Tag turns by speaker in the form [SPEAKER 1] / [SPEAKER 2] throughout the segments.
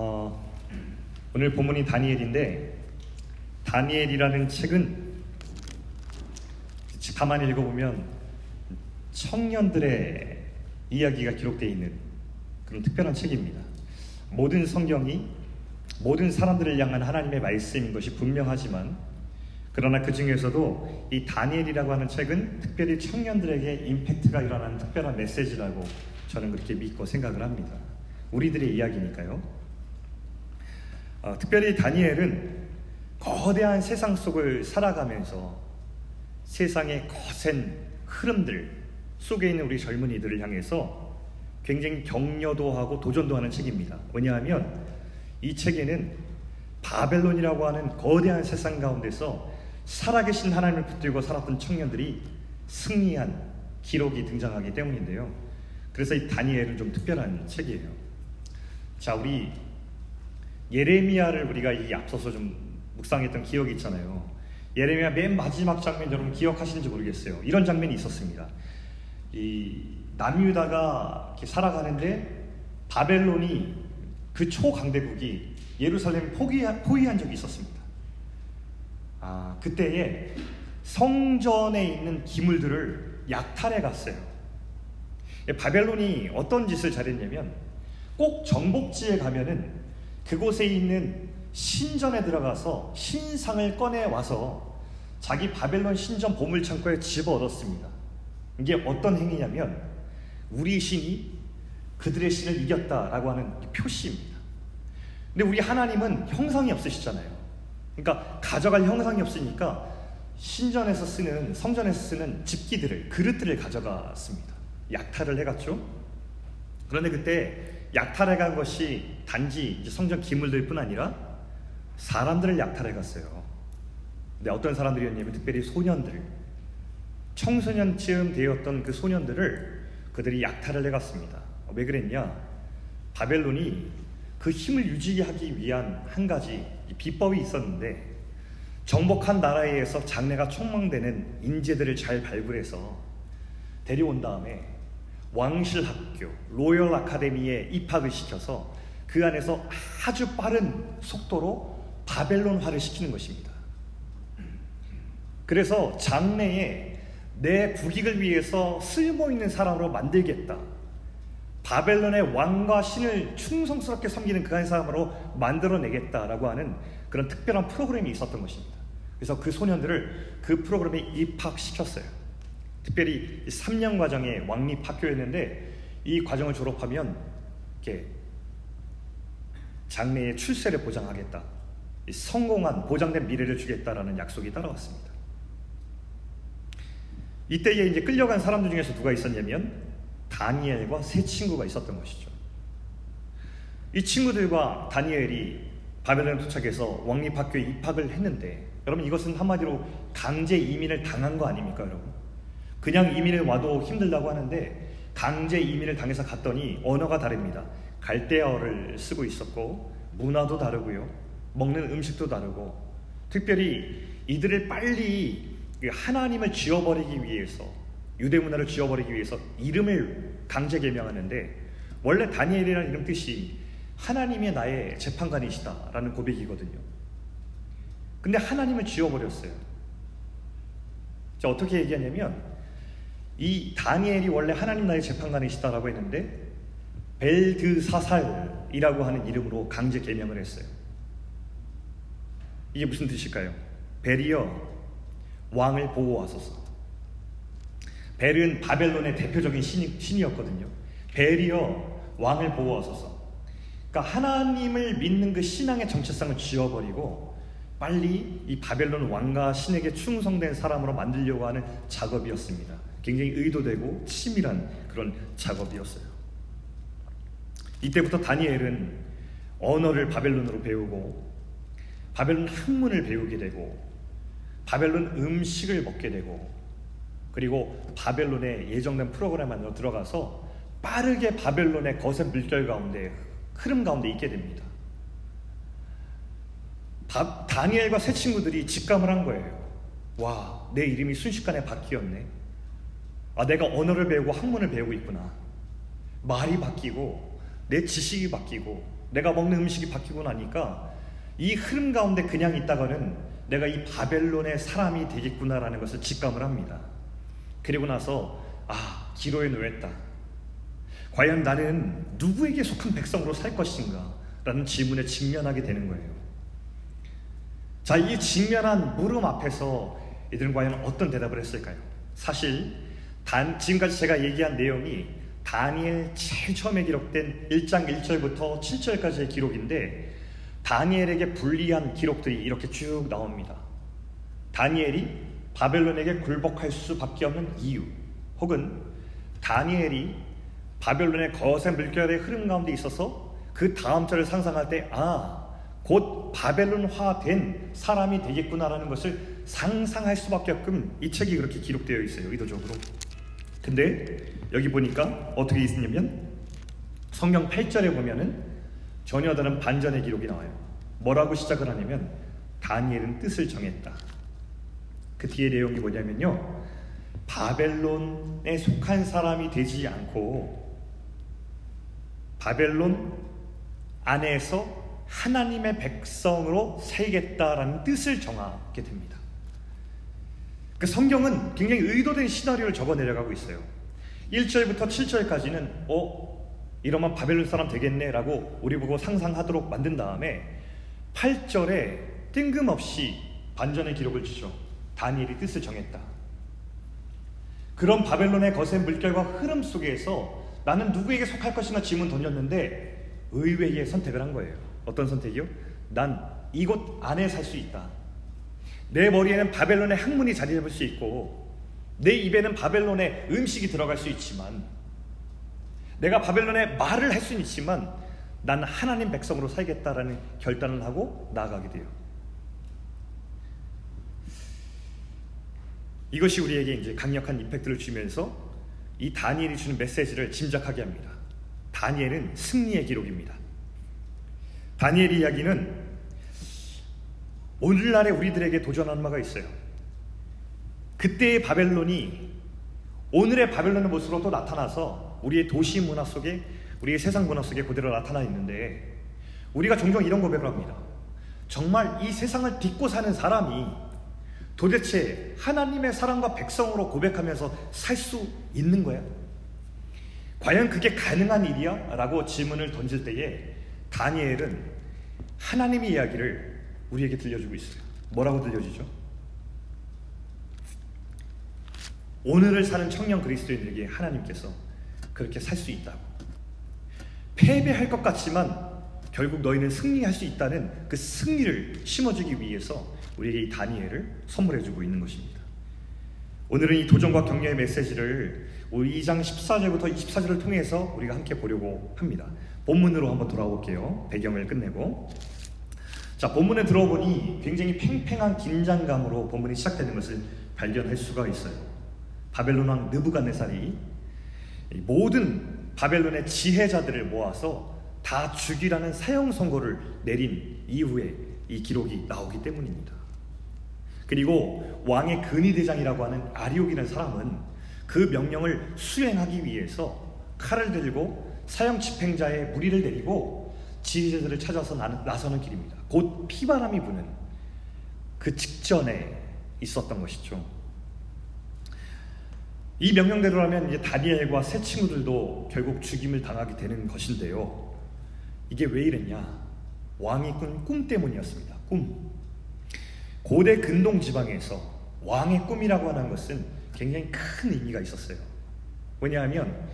[SPEAKER 1] 어, 오늘 본문이 다니엘인데 다니엘이라는 책은 가만히 읽어보면 청년들의 이야기가 기록되어 있는 그런 특별한 책입니다. 모든 성경이 모든 사람들을 향한 하나님의 말씀인 것이 분명하지만 그러나 그 중에서도 이 다니엘이라고 하는 책은 특별히 청년들에게 임팩트가 일어나는 특별한 메시지라고 저는 그렇게 믿고 생각을 합니다. 우리들의 이야기니까요. 어, 특별히 다니엘은 거대한 세상 속을 살아가면서 세상의 거센 흐름들 속에 있는 우리 젊은이들을 향해서 굉장히 격려도 하고 도전도 하는 책입니다. 왜냐하면 이 책에는 바벨론이라고 하는 거대한 세상 가운데서 살아계신 하나님을 붙들고 살았던 청년들이 승리한 기록이 등장하기 때문인데요. 그래서 이 다니엘은 좀 특별한 책이에요. 자, 우리 예레미야를 우리가 이 앞서서 좀 묵상했던 기억이 있잖아요. 예레미야 맨 마지막 장면 여러분 기억하시는지 모르겠어요. 이런 장면이 있었습니다. 이 남유다가 살아가는데 바벨론이 그 초강대국이 예루살렘을 포기한, 포위한 적이 있었습니다. 아, 그때에 성전에 있는 기물들을 약탈해 갔어요. 바벨론이 어떤 짓을 잘했냐면 꼭 정복지에 가면은 그곳에 있는 신전에 들어가서 신상을 꺼내 와서 자기 바벨론 신전 보물창고에 집어 얻었습니다. 이게 어떤 행위냐면 우리 신이 그들의 신을 이겼다라고 하는 표시입니다. 근데 우리 하나님은 형상이 없으시잖아요. 그러니까 가져갈 형상이 없으니까 신전에서 쓰는 성전에서 쓰는 집기들을 그릇들을 가져갔습니다. 약탈을 해갔죠. 그런데 그때 약탈해 간 것이 단지 성전 기물들뿐 아니라 사람들을 약탈해 갔어요. 근데 어떤 사람들이었냐면 특별히 소년들, 청소년쯤 되었던 그 소년들을 그들이 약탈을 해 갔습니다. 왜 그랬냐? 바벨론이 그 힘을 유지하기 위한 한 가지 비법이 있었는데 정복한 나라에서 장래가 촉망되는 인재들을 잘 발굴해서 데려온 다음에 왕실 학교, 로열 아카데미에 입학을 시켜서 그 안에서 아주 빠른 속도로 바벨론화를 시키는 것입니다. 그래서 장래에 내 국익을 위해서 쓸모 있는 사람으로 만들겠다. 바벨론의 왕과 신을 충성스럽게 섬기는 그한 사람으로 만들어내겠다라고 하는 그런 특별한 프로그램이 있었던 것입니다. 그래서 그 소년들을 그 프로그램에 입학시켰어요. 특별히 3년 과정의 왕립 학교였는데 이 과정을 졸업하면 이렇게 장래의 출세를 보장하겠다. 성공한 보장된 미래를 주겠다라는 약속이 따라왔습니다. 이때에 이제 끌려간 사람들 중에서 누가 있었냐면 다니엘과 세 친구가 있었던 것이죠. 이 친구들과 다니엘이 바벨론에 도착해서 왕립학교에 입학을 했는데 여러분 이것은 한마디로 강제 이민을 당한 거 아닙니까 여러분? 그냥 이민을 와도 힘들다고 하는데 강제 이민을 당해서 갔더니 언어가 다릅니다. 갈대어를 쓰고 있었고 문화도 다르고요. 먹는 음식도 다르고 특별히 이들을 빨리 하나님을 지워버리기 위해서 유대 문화를 지워버리기 위해서 이름을 강제 개명하는데 원래 다니엘이라는 이름 뜻이 하나님의 나의 재판관이시다라는 고백이거든요. 근데 하나님을 지워버렸어요. 자, 어떻게 얘기하냐면 이 다니엘이 원래 하나님 나의 재판관이시다라고 했는데 벨드사살이라고 하는 이름으로 강제 개명을 했어요. 이게 무슨 뜻일까요? 벨이요 왕을 보호하소서. 벨은 바벨론의 대표적인 신이, 신이었거든요. 벨이요 왕을 보호하소서. 그러니까 하나님을 믿는 그 신앙의 정체성을 지워버리고 빨리 이 바벨론 왕과 신에게 충성된 사람으로 만들려고 하는 작업이었습니다. 굉장히 의도되고 치밀한 그런 작업이었어요. 이때부터 다니엘은 언어를 바벨론으로 배우고 바벨론 학문을 배우게 되고 바벨론 음식을 먹게 되고 그리고 바벨론의 예정된 프로그램 안으로 들어가서 빠르게 바벨론의 거센 물결 가운데 흐름 가운데 있게 됩니다. 다, 다니엘과 세 친구들이 직감을 한 거예요. 와, 내 이름이 순식간에 바뀌었네. 아, 내가 언어를 배우고 학문을 배우고 있구나. 말이 바뀌고, 내 지식이 바뀌고, 내가 먹는 음식이 바뀌고 나니까 이 흐름 가운데 그냥 있다가는 내가 이 바벨론의 사람이 되겠구나라는 것을 직감을 합니다. 그리고 나서 아 기로에 놓였다. 과연 나는 누구에게 속한 백성으로 살 것인가? 라는 질문에 직면하게 되는 거예요. 자, 이 직면한 물음 앞에서 이들은 과연 어떤 대답을 했을까요? 사실 단, 지금까지 제가 얘기한 내용이 다니엘 제일 처음에 기록된 1장 1절부터 7절까지의 기록인데 다니엘에게 불리한 기록들이 이렇게 쭉 나옵니다. 다니엘이 바벨론에게 굴복할 수밖에 없는 이유 혹은 다니엘이 바벨론의 거센 물결의 흐름 가운데 있어서 그 다음 절을 상상할 때 아, 곧 바벨론화된 사람이 되겠구나라는 것을 상상할 수밖에 없금 이 책이 그렇게 기록되어 있어요. 의도적으로. 근데 여기 보니까 어떻게 있냐면 성경 8절에 보면은 전혀 다른 반전의 기록이 나와요. 뭐라고 시작을 하냐면 다니엘은 뜻을 정했다. 그 뒤에 내용이 뭐냐면요. 바벨론에 속한 사람이 되지 않고 바벨론 안에서 하나님의 백성으로 살겠다라는 뜻을 정하게 됩니다. 그 성경은 굉장히 의도된 시나리오를 적어 내려가고 있어요. 1절부터 7절까지는 어 이러면 바벨론 사람 되겠네라고 우리 보고 상상하도록 만든 다음에 8절에 뜬금없이 반전의 기록을 주죠. 다니엘이 뜻을 정했다. 그런 바벨론의 거센 물결과 흐름 속에서 나는 누구에게 속할 것인가 질문 던졌는데 의외의 선택을 한 거예요. 어떤 선택이요? 난 이곳 안에 살 수 있다. 내 머리에는 바벨론의 학문이 자리 잡을 수 있고 내 입에는 바벨론의 음식이 들어갈 수 있지만 내가 바벨론의 말을 할 수는 있지만 난 하나님 백성으로 살겠다라는 결단을 하고 나아가게 돼요. 이것이 우리에게 이제 강력한 임팩트를 주면서 이 다니엘이 주는 메시지를 짐작하게 합니다. 다니엘은 승리의 기록입니다. 다니엘 이야기는 오늘날의 우리들에게 도전하는 바가 있어요. 그때의 바벨론이 오늘의 바벨론의 모습으로 또 나타나서 우리의 도시 문화 속에 우리의 세상 문화 속에 그대로 나타나 있는데 우리가 종종 이런 고백을 합니다. 정말 이 세상을 딛고 사는 사람이 도대체 하나님의 사랑과 백성으로 고백하면서 살 수 있는 거야? 과연 그게 가능한 일이야? 라고 질문을 던질 때에 다니엘은 하나님의 이야기를 우리에게 들려주고 있어요. 뭐라고 들려주죠? 오늘을 사는 청년 그리스도인들에게 하나님께서 그렇게 살 수 있다고. 패배할 것 같지만 결국 너희는 승리할 수 있다는 그 승리를 심어주기 위해서 우리에게 이 다니엘을 선물해주고 있는 것입니다. 오늘은 이 도전과 격려의 메시지를 우리 2장 14절부터 24절을 통해서 우리가 함께 보려고 합니다. 본문으로 한번 돌아올게요. 배경을 끝내고. 자, 본문에 들어보니 굉장히 팽팽한 긴장감으로 본문이 시작되는 것을 발견할 수가 있어요. 바벨론 왕 느부갓네살이 모든 바벨론의 지혜자들을 모아서 다 죽이라는 사형 선고를 내린 이후에 이 기록이 나오기 때문입니다. 그리고 왕의 근위대장이라고 하는 아리옥이라는 사람은 그 명령을 수행하기 위해서 칼을 들고 사형 집행자의 무리를 데리고 지휘자들을 찾아서 나서는 길입니다. 곧 피바람이 부는 그 직전에 있었던 것이죠. 이 명령대로라면 이제 다니엘과 세 친구들도 결국 죽임을 당하게 되는 것인데요. 이게 왜 이랬냐? 왕이 꾼 꿈 때문이었습니다. 꿈. 고대 근동 지방에서 왕의 꿈이라고 하는 것은 굉장히 큰 의미가 있었어요. 왜냐하면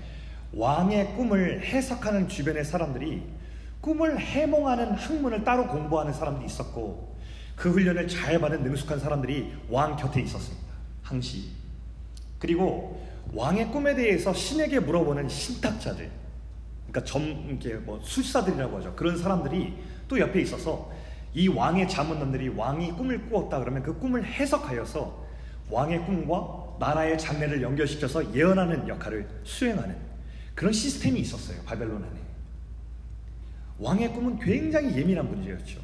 [SPEAKER 1] 왕의 꿈을 해석하는 주변의 사람들이 꿈을 해몽하는 학문을 따로 공부하는 사람들이 있었고 그 훈련을 잘 받은 능숙한 사람들이 왕 곁에 있었습니다. 항시. 그리고 왕의 꿈에 대해서 신에게 물어보는 신탁자들, 그러니까 점, 이렇게 뭐 술사들이라고 하죠. 그런 사람들이 또 옆에 있어서 이 왕의 자문단들이 왕이 꿈을 꾸었다 그러면 그 꿈을 해석하여서 왕의 꿈과 나라의 장래를 연결시켜서 예언하는 역할을 수행하는 그런 시스템이 있었어요. 바벨론 안에. 왕의 꿈은 굉장히 예민한 문제였죠.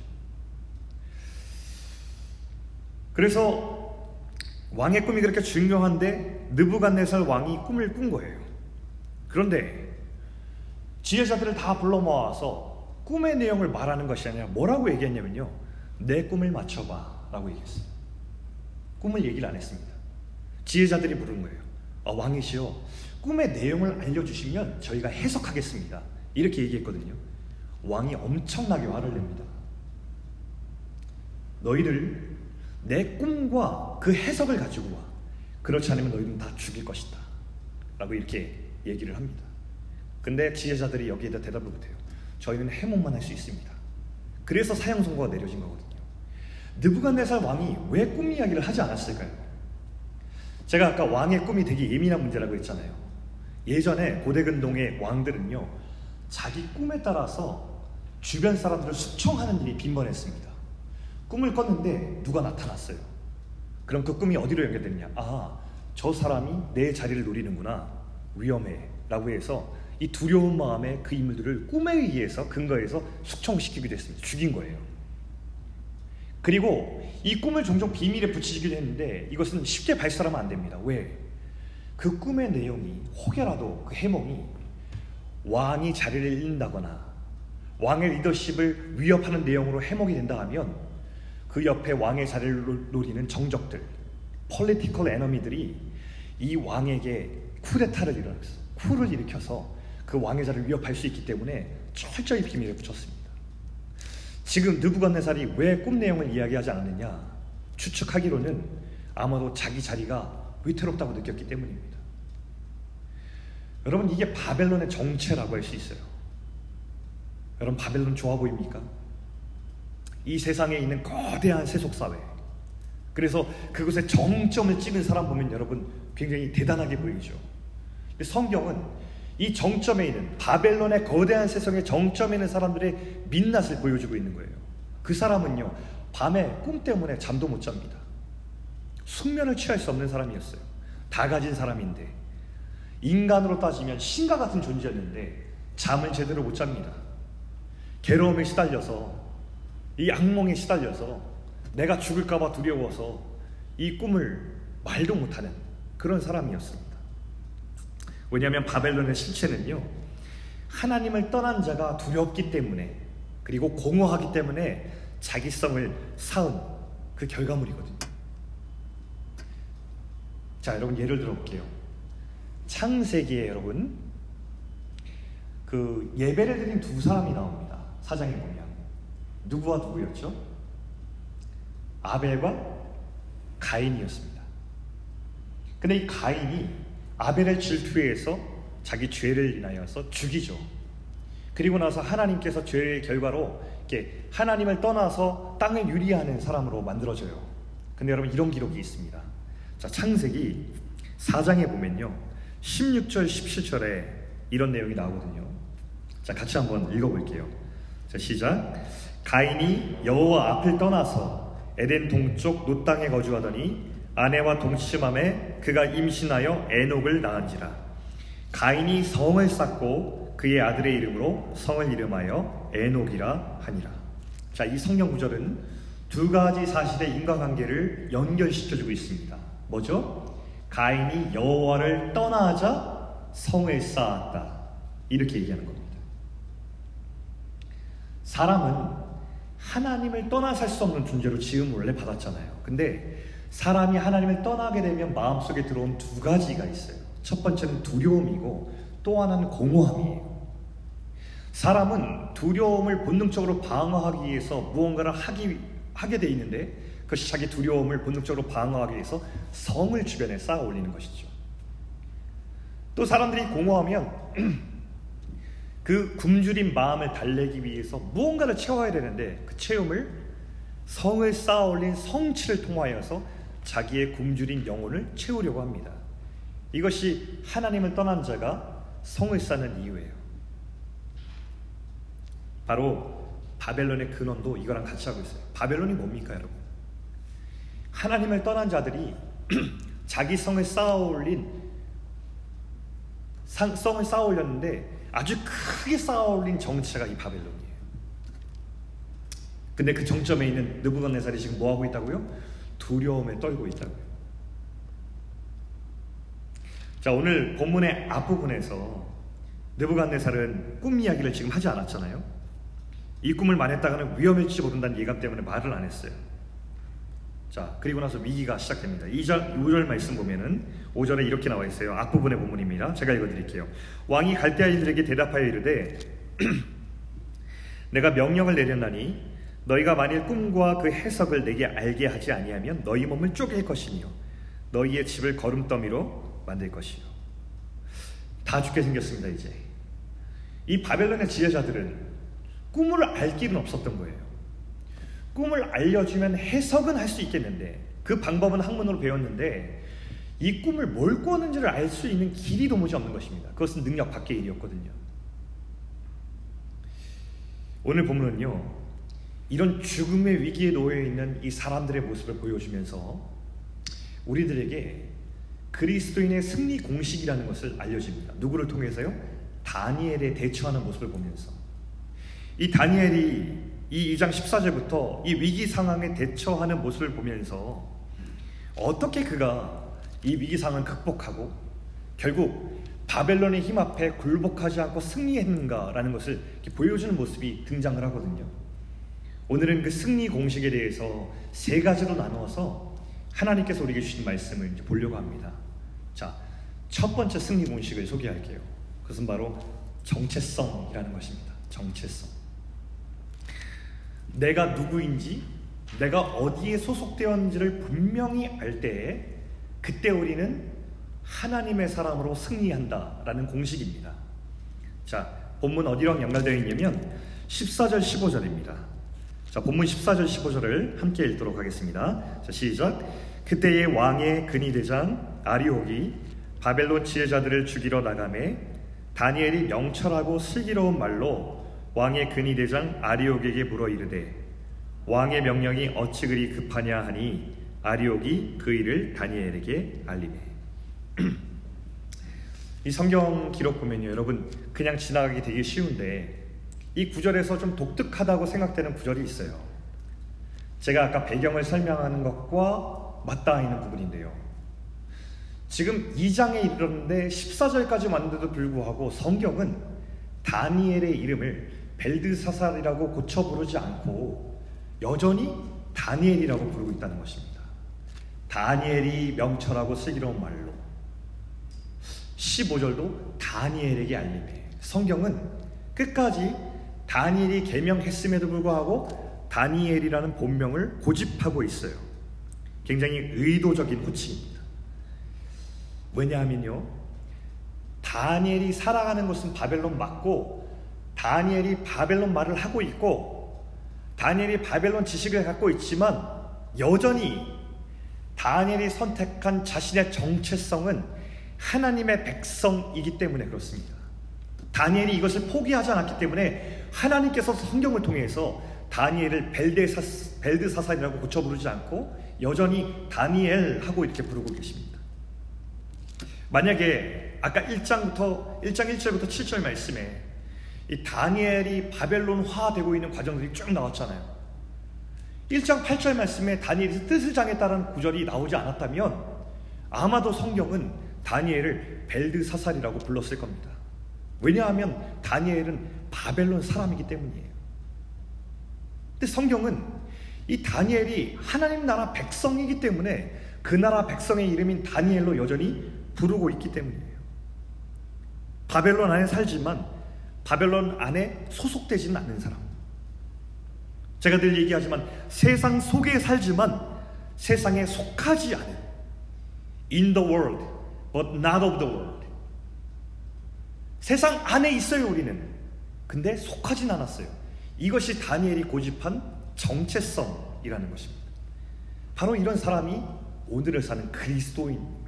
[SPEAKER 1] 그래서 왕의 꿈이 그렇게 중요한데 느부갓네살 왕이 꿈을 꾼 거예요. 그런데 지혜자들을 다 불러 모아서 꿈의 내용을 말하는 것이 아니라 뭐라고 얘기했냐면요. 내 꿈을 맞춰봐 라고 얘기했어요. 꿈을 얘기를 안 했습니다. 지혜자들이 부른 거예요. 어, 왕이시여, 꿈의 내용을 알려주시면 저희가 해석하겠습니다. 이렇게 얘기했거든요. 왕이 엄청나게 화를 냅니다. 너희들 내 꿈과 그 해석을 가지고 와. 그렇지 않으면 너희는 다 죽일 것이다. 라고 이렇게 얘기를 합니다. 근데 지혜자들이 여기에다 대답을 못해요. 저희는 해몽만 할 수 있습니다. 그래서 사형 선고가 내려진 거거든요. 느부갓네살 왕이 왜 꿈 이야기를 하지 않았을까요? 제가 아까 왕의 꿈이 되게 예민한 문제라고 했잖아요. 예전에 고대 근동의 왕들은요, 자기 꿈에 따라서 주변 사람들을 숙청하는 일이 빈번했습니다. 꿈을 꿨는데 누가 나타났어요. 그럼 그 꿈이 어디로 연결되느냐? 아, 저 사람이 내 자리를 노리는구나. 위험해. 라고 해서 이 두려운 마음에 그 인물들을 꿈에 의해서 근거해서 숙청시키기도 했습니다. 죽인 거예요. 그리고 이 꿈을 종종 비밀에 붙이기도 했는데 이것은 쉽게 발설하면 안 됩니다. 왜? 그 꿈의 내용이 혹여라도 그 해몽이 왕이 자리를 잃는다거나 왕의 리더십을 위협하는 내용으로 해몽이 된다 하면 그 옆에 왕의 자리를 노리는 정적들, political enemy들이 이 왕에게 쿠데타를 일어났어. coup를 일으켜서 그 왕의 자리를 위협할 수 있기 때문에 철저히 비밀에 붙였습니다. 지금 느부갓네살이 왜 꿈 내용을 이야기하지 않느냐 추측하기로는 아마도 자기 자리가 위태롭다고 느꼈기 때문입니다. 여러분 이게 바벨론의 정체라고 할 수 있어요. 여러분 바벨론 좋아 보입니까? 이 세상에 있는 거대한 세속 사회. 그래서 그곳에 정점을 찍은 사람 보면 여러분 굉장히 대단하게 보이죠. 근데 성경은 이 정점에 있는 바벨론의 거대한 세상의 정점에 있는 사람들의 민낯을 보여주고 있는 거예요. 그 사람은요, 밤에 꿈 때문에 잠도 못 잡니다. 숙면을 취할 수 없는 사람이었어요. 다 가진 사람인데, 인간으로 따지면 신과 같은 존재였는데, 잠을 제대로 못 잡니다. 괴로움에 시달려서, 이 악몽에 시달려서, 내가 죽을까봐 두려워서, 이 꿈을 말도 못하는 그런 사람이었습니다. 왜냐하면 바벨론의 실체는요, 하나님을 떠난 자가 두렵기 때문에, 그리고 공허하기 때문에 자기성을 쌓은 그 결과물이거든요. 자, 여러분 예를 들어 볼게요. 창세기에 여러분, 그 예배를 드린 두 사람이 나옵니다. 사장에 보면. 누구와 누구였죠? 아벨과 가인이었습니다. 근데 이 가인이 아벨의 질투에서 자기 죄를 인하여서 죽이죠. 그리고 나서 하나님께서 죄의 결과로 이렇게 하나님을 떠나서 땅을 유리하는 사람으로 만들어져요. 근데 여러분 이런 기록이 있습니다. 자, 창세기 4장에 보면요. 16절, 17절에 이런 내용이 나오거든요. 자, 같이 한번 읽어볼게요. 자, 시작. 가인이 여호와 앞을 떠나서 에덴 동쪽 노 땅에 거주하더니 아내와 동침함에 그가 임신하여 에녹을 낳은지라. 가인이 성을 쌓고 그의 아들의 이름으로 성을 이름하여 에녹이라 하니라. 자 이 성경 구절은 두 가지 사실의 인과관계를 연결시켜주고 있습니다. 뭐죠? 가인이 여호와를 떠나자 성을 쌓았다. 이렇게 얘기하는 겁니다 사람은 하나님을 떠나 살 수 없는 존재로 지음을 원래 받았잖아요 근데 사람이 하나님을 떠나게 되면 마음속에 들어온 두 가지가 있어요. 첫 번째는 두려움이고 또 하나는 공허함이에요. 사람은 두려움을 본능적으로 방어하기 위해서 무언가를 하기, 하게 돼 있는데 그것이 자기 두려움을 본능적으로 방어하기 위해서 성을 주변에 쌓아 올리는 것이죠. 또 사람들이 공허하면 그 굶주린 마음을 달래기 위해서 무언가를 채워야 되는데 그 채움을 성을 쌓아 올린 성취를 통하여서 자기의 굶주린 영혼을 채우려고 합니다. 이것이 하나님을 떠난 자가 성을 쌓는 이유예요. 바로 바벨론의 근원도 이거랑 같이 하고 있어요. 바벨론이 뭡니까, 여러분? 하나님을 떠난 자들이 자기 성을 쌓아 올린 성을 쌓아 올렸는데 아주 크게 쌓아 올린 정체가 이 바벨론이에요. 근데 그 정점에 있는 느부갓네살이 지금 뭐 하고 있다고요? 두려움에 떨고 있다고요. 자, 오늘 본문의 앞부분에서 느부갓네살은 꿈 이야기를 지금 하지 않았잖아요. 이 꿈을 말했다가는 위험할지 모른다는 예감 때문에 말을 안 했어요. 자, 그리고 나서 위기가 시작됩니다. 2절, 5절 말씀 보면은 5절에 이렇게 나와 있어요. 앞부분의 본문입니다. 제가 읽어 드릴게요. 왕이 갈대아인들에게 대답하여 이르되 내가 명령을 내렸나니 너희가 만일 꿈과 그 해석을 내게 알게 하지 아니하면 너희 몸을 쪼갤 것이며 너희의 집을 거름더미로 만들 것이요. 다 죽게 생겼습니다 이제. 이 바벨론의 지혜자들은 꿈을 알 길은 없었던 거예요. 꿈을 알려주면 해석은 할 수 있겠는데 그 방법은 학문으로 배웠는데 이 꿈을 뭘 꾸었는지를 알 수 있는 길이 도무지 없는 것입니다. 그것은 능력 밖의 일이었거든요. 오늘 본문은요. 이런 죽음의 위기에 놓여 있는 이 사람들의 모습을 보여주면서 우리들에게 그리스도인의 승리 공식이라는 것을 알려줍니다. 누구를 통해서요? 다니엘에 대처하는 모습을 보면서 이 다니엘이 이 2장 14절부터 이 위기 상황에 대처하는 모습을 보면서 어떻게 그가 이 위기 상황을 극복하고 결국 바벨론의 힘 앞에 굴복하지 않고 승리했는가라는 것을 보여주는 모습이 등장을 하거든요. 오늘은 그 승리 공식에 대해서 세 가지로 나누어서 하나님께서 우리에게 주신 말씀을 이제 보려고 합니다. 자, 첫 번째 승리 공식을 소개할게요. 그것은 바로 정체성이라는 것입니다. 정체성. 내가 누구인지, 내가 어디에 소속되었는지를 분명히 알 때에 그때 우리는 하나님의 사람으로 승리한다라는 공식입니다. 자, 본문 어디랑 연결되어 있냐면 14절 15절입니다. 자, 본문 14절 15절을 함께 읽도록 하겠습니다. 자, 시작. 그때의 왕의 근위 대장 아리옥이 바벨론 지혜자들을 죽이러 나가매 다니엘이 명철하고 슬기로운 말로 왕의 근위 대장 아리옥에게 물어 이르되 왕의 명령이 어찌 그리 급하냐 하니 아리옥이 그 일을 다니엘에게 알리매. 이 성경 기록 보면요 여러분 그냥 지나가기 되게 쉬운데 이 구절에서 좀 독특하다고 생각되는 구절이 있어요. 제가 아까 배경을 설명하는 것과 맞닿아 있는 부분인데요. 지금 2장에 이르렀는데 14절까지 왔는데도 불구하고 성경은 다니엘의 이름을 벨드사살이라고 고쳐 부르지 않고 여전히 다니엘이라고 부르고 있다는 것입니다. 다니엘이 명철하고 슬기로운 말로 15절도 다니엘에게 알림해. 성경은 끝까지 다니엘이 개명했음에도 불구하고 다니엘이라는 본명을 고집하고 있어요. 굉장히 의도적인 호칭입니다. 왜냐하면요. 다니엘이 살아가는 곳은 바벨론 맞고 다니엘이 바벨론 말을 하고 있고 다니엘이 바벨론 지식을 갖고 있지만 여전히 다니엘이 선택한 자신의 정체성은 하나님의 백성이기 때문에 그렇습니다. 다니엘이 이것을 포기하지 않았기 때문에 하나님께서 성경을 통해서 다니엘을 벨드사살이라고 벨드 고쳐 부르지 않고 여전히 다니엘 하고 이렇게 부르고 계십니다. 만약에 아까 1장부터 1장 1절부터 7절 말씀에 이 다니엘이 바벨론화 되고 있는 과정들이 쭉 나왔잖아요. 1장 8절 말씀에 다니엘이 뜻을 장했다는 구절이 나오지 않았다면 아마도 성경은 다니엘을 벨드사살이라고 불렀을 겁니다. 왜냐하면 다니엘은 바벨론 사람이기 때문이에요. 근데 성경은 이 다니엘이 하나님 나라 백성이기 때문에 그 나라 백성의 이름인 다니엘로 여전히 부르고 있기 때문이에요. 바벨론 안에 살지만 바벨론 안에 소속되지는 않는 사람. 제가 늘 얘기하지만 세상 속에 살지만 세상에 속하지 않은 in the world but not of the world. 세상 안에 있어요, 우리는. 근데 속하진 않았어요. 이것이 다니엘이 고집한 정체성이라는 것입니다. 바로 이런 사람이 오늘을 사는 그리스도인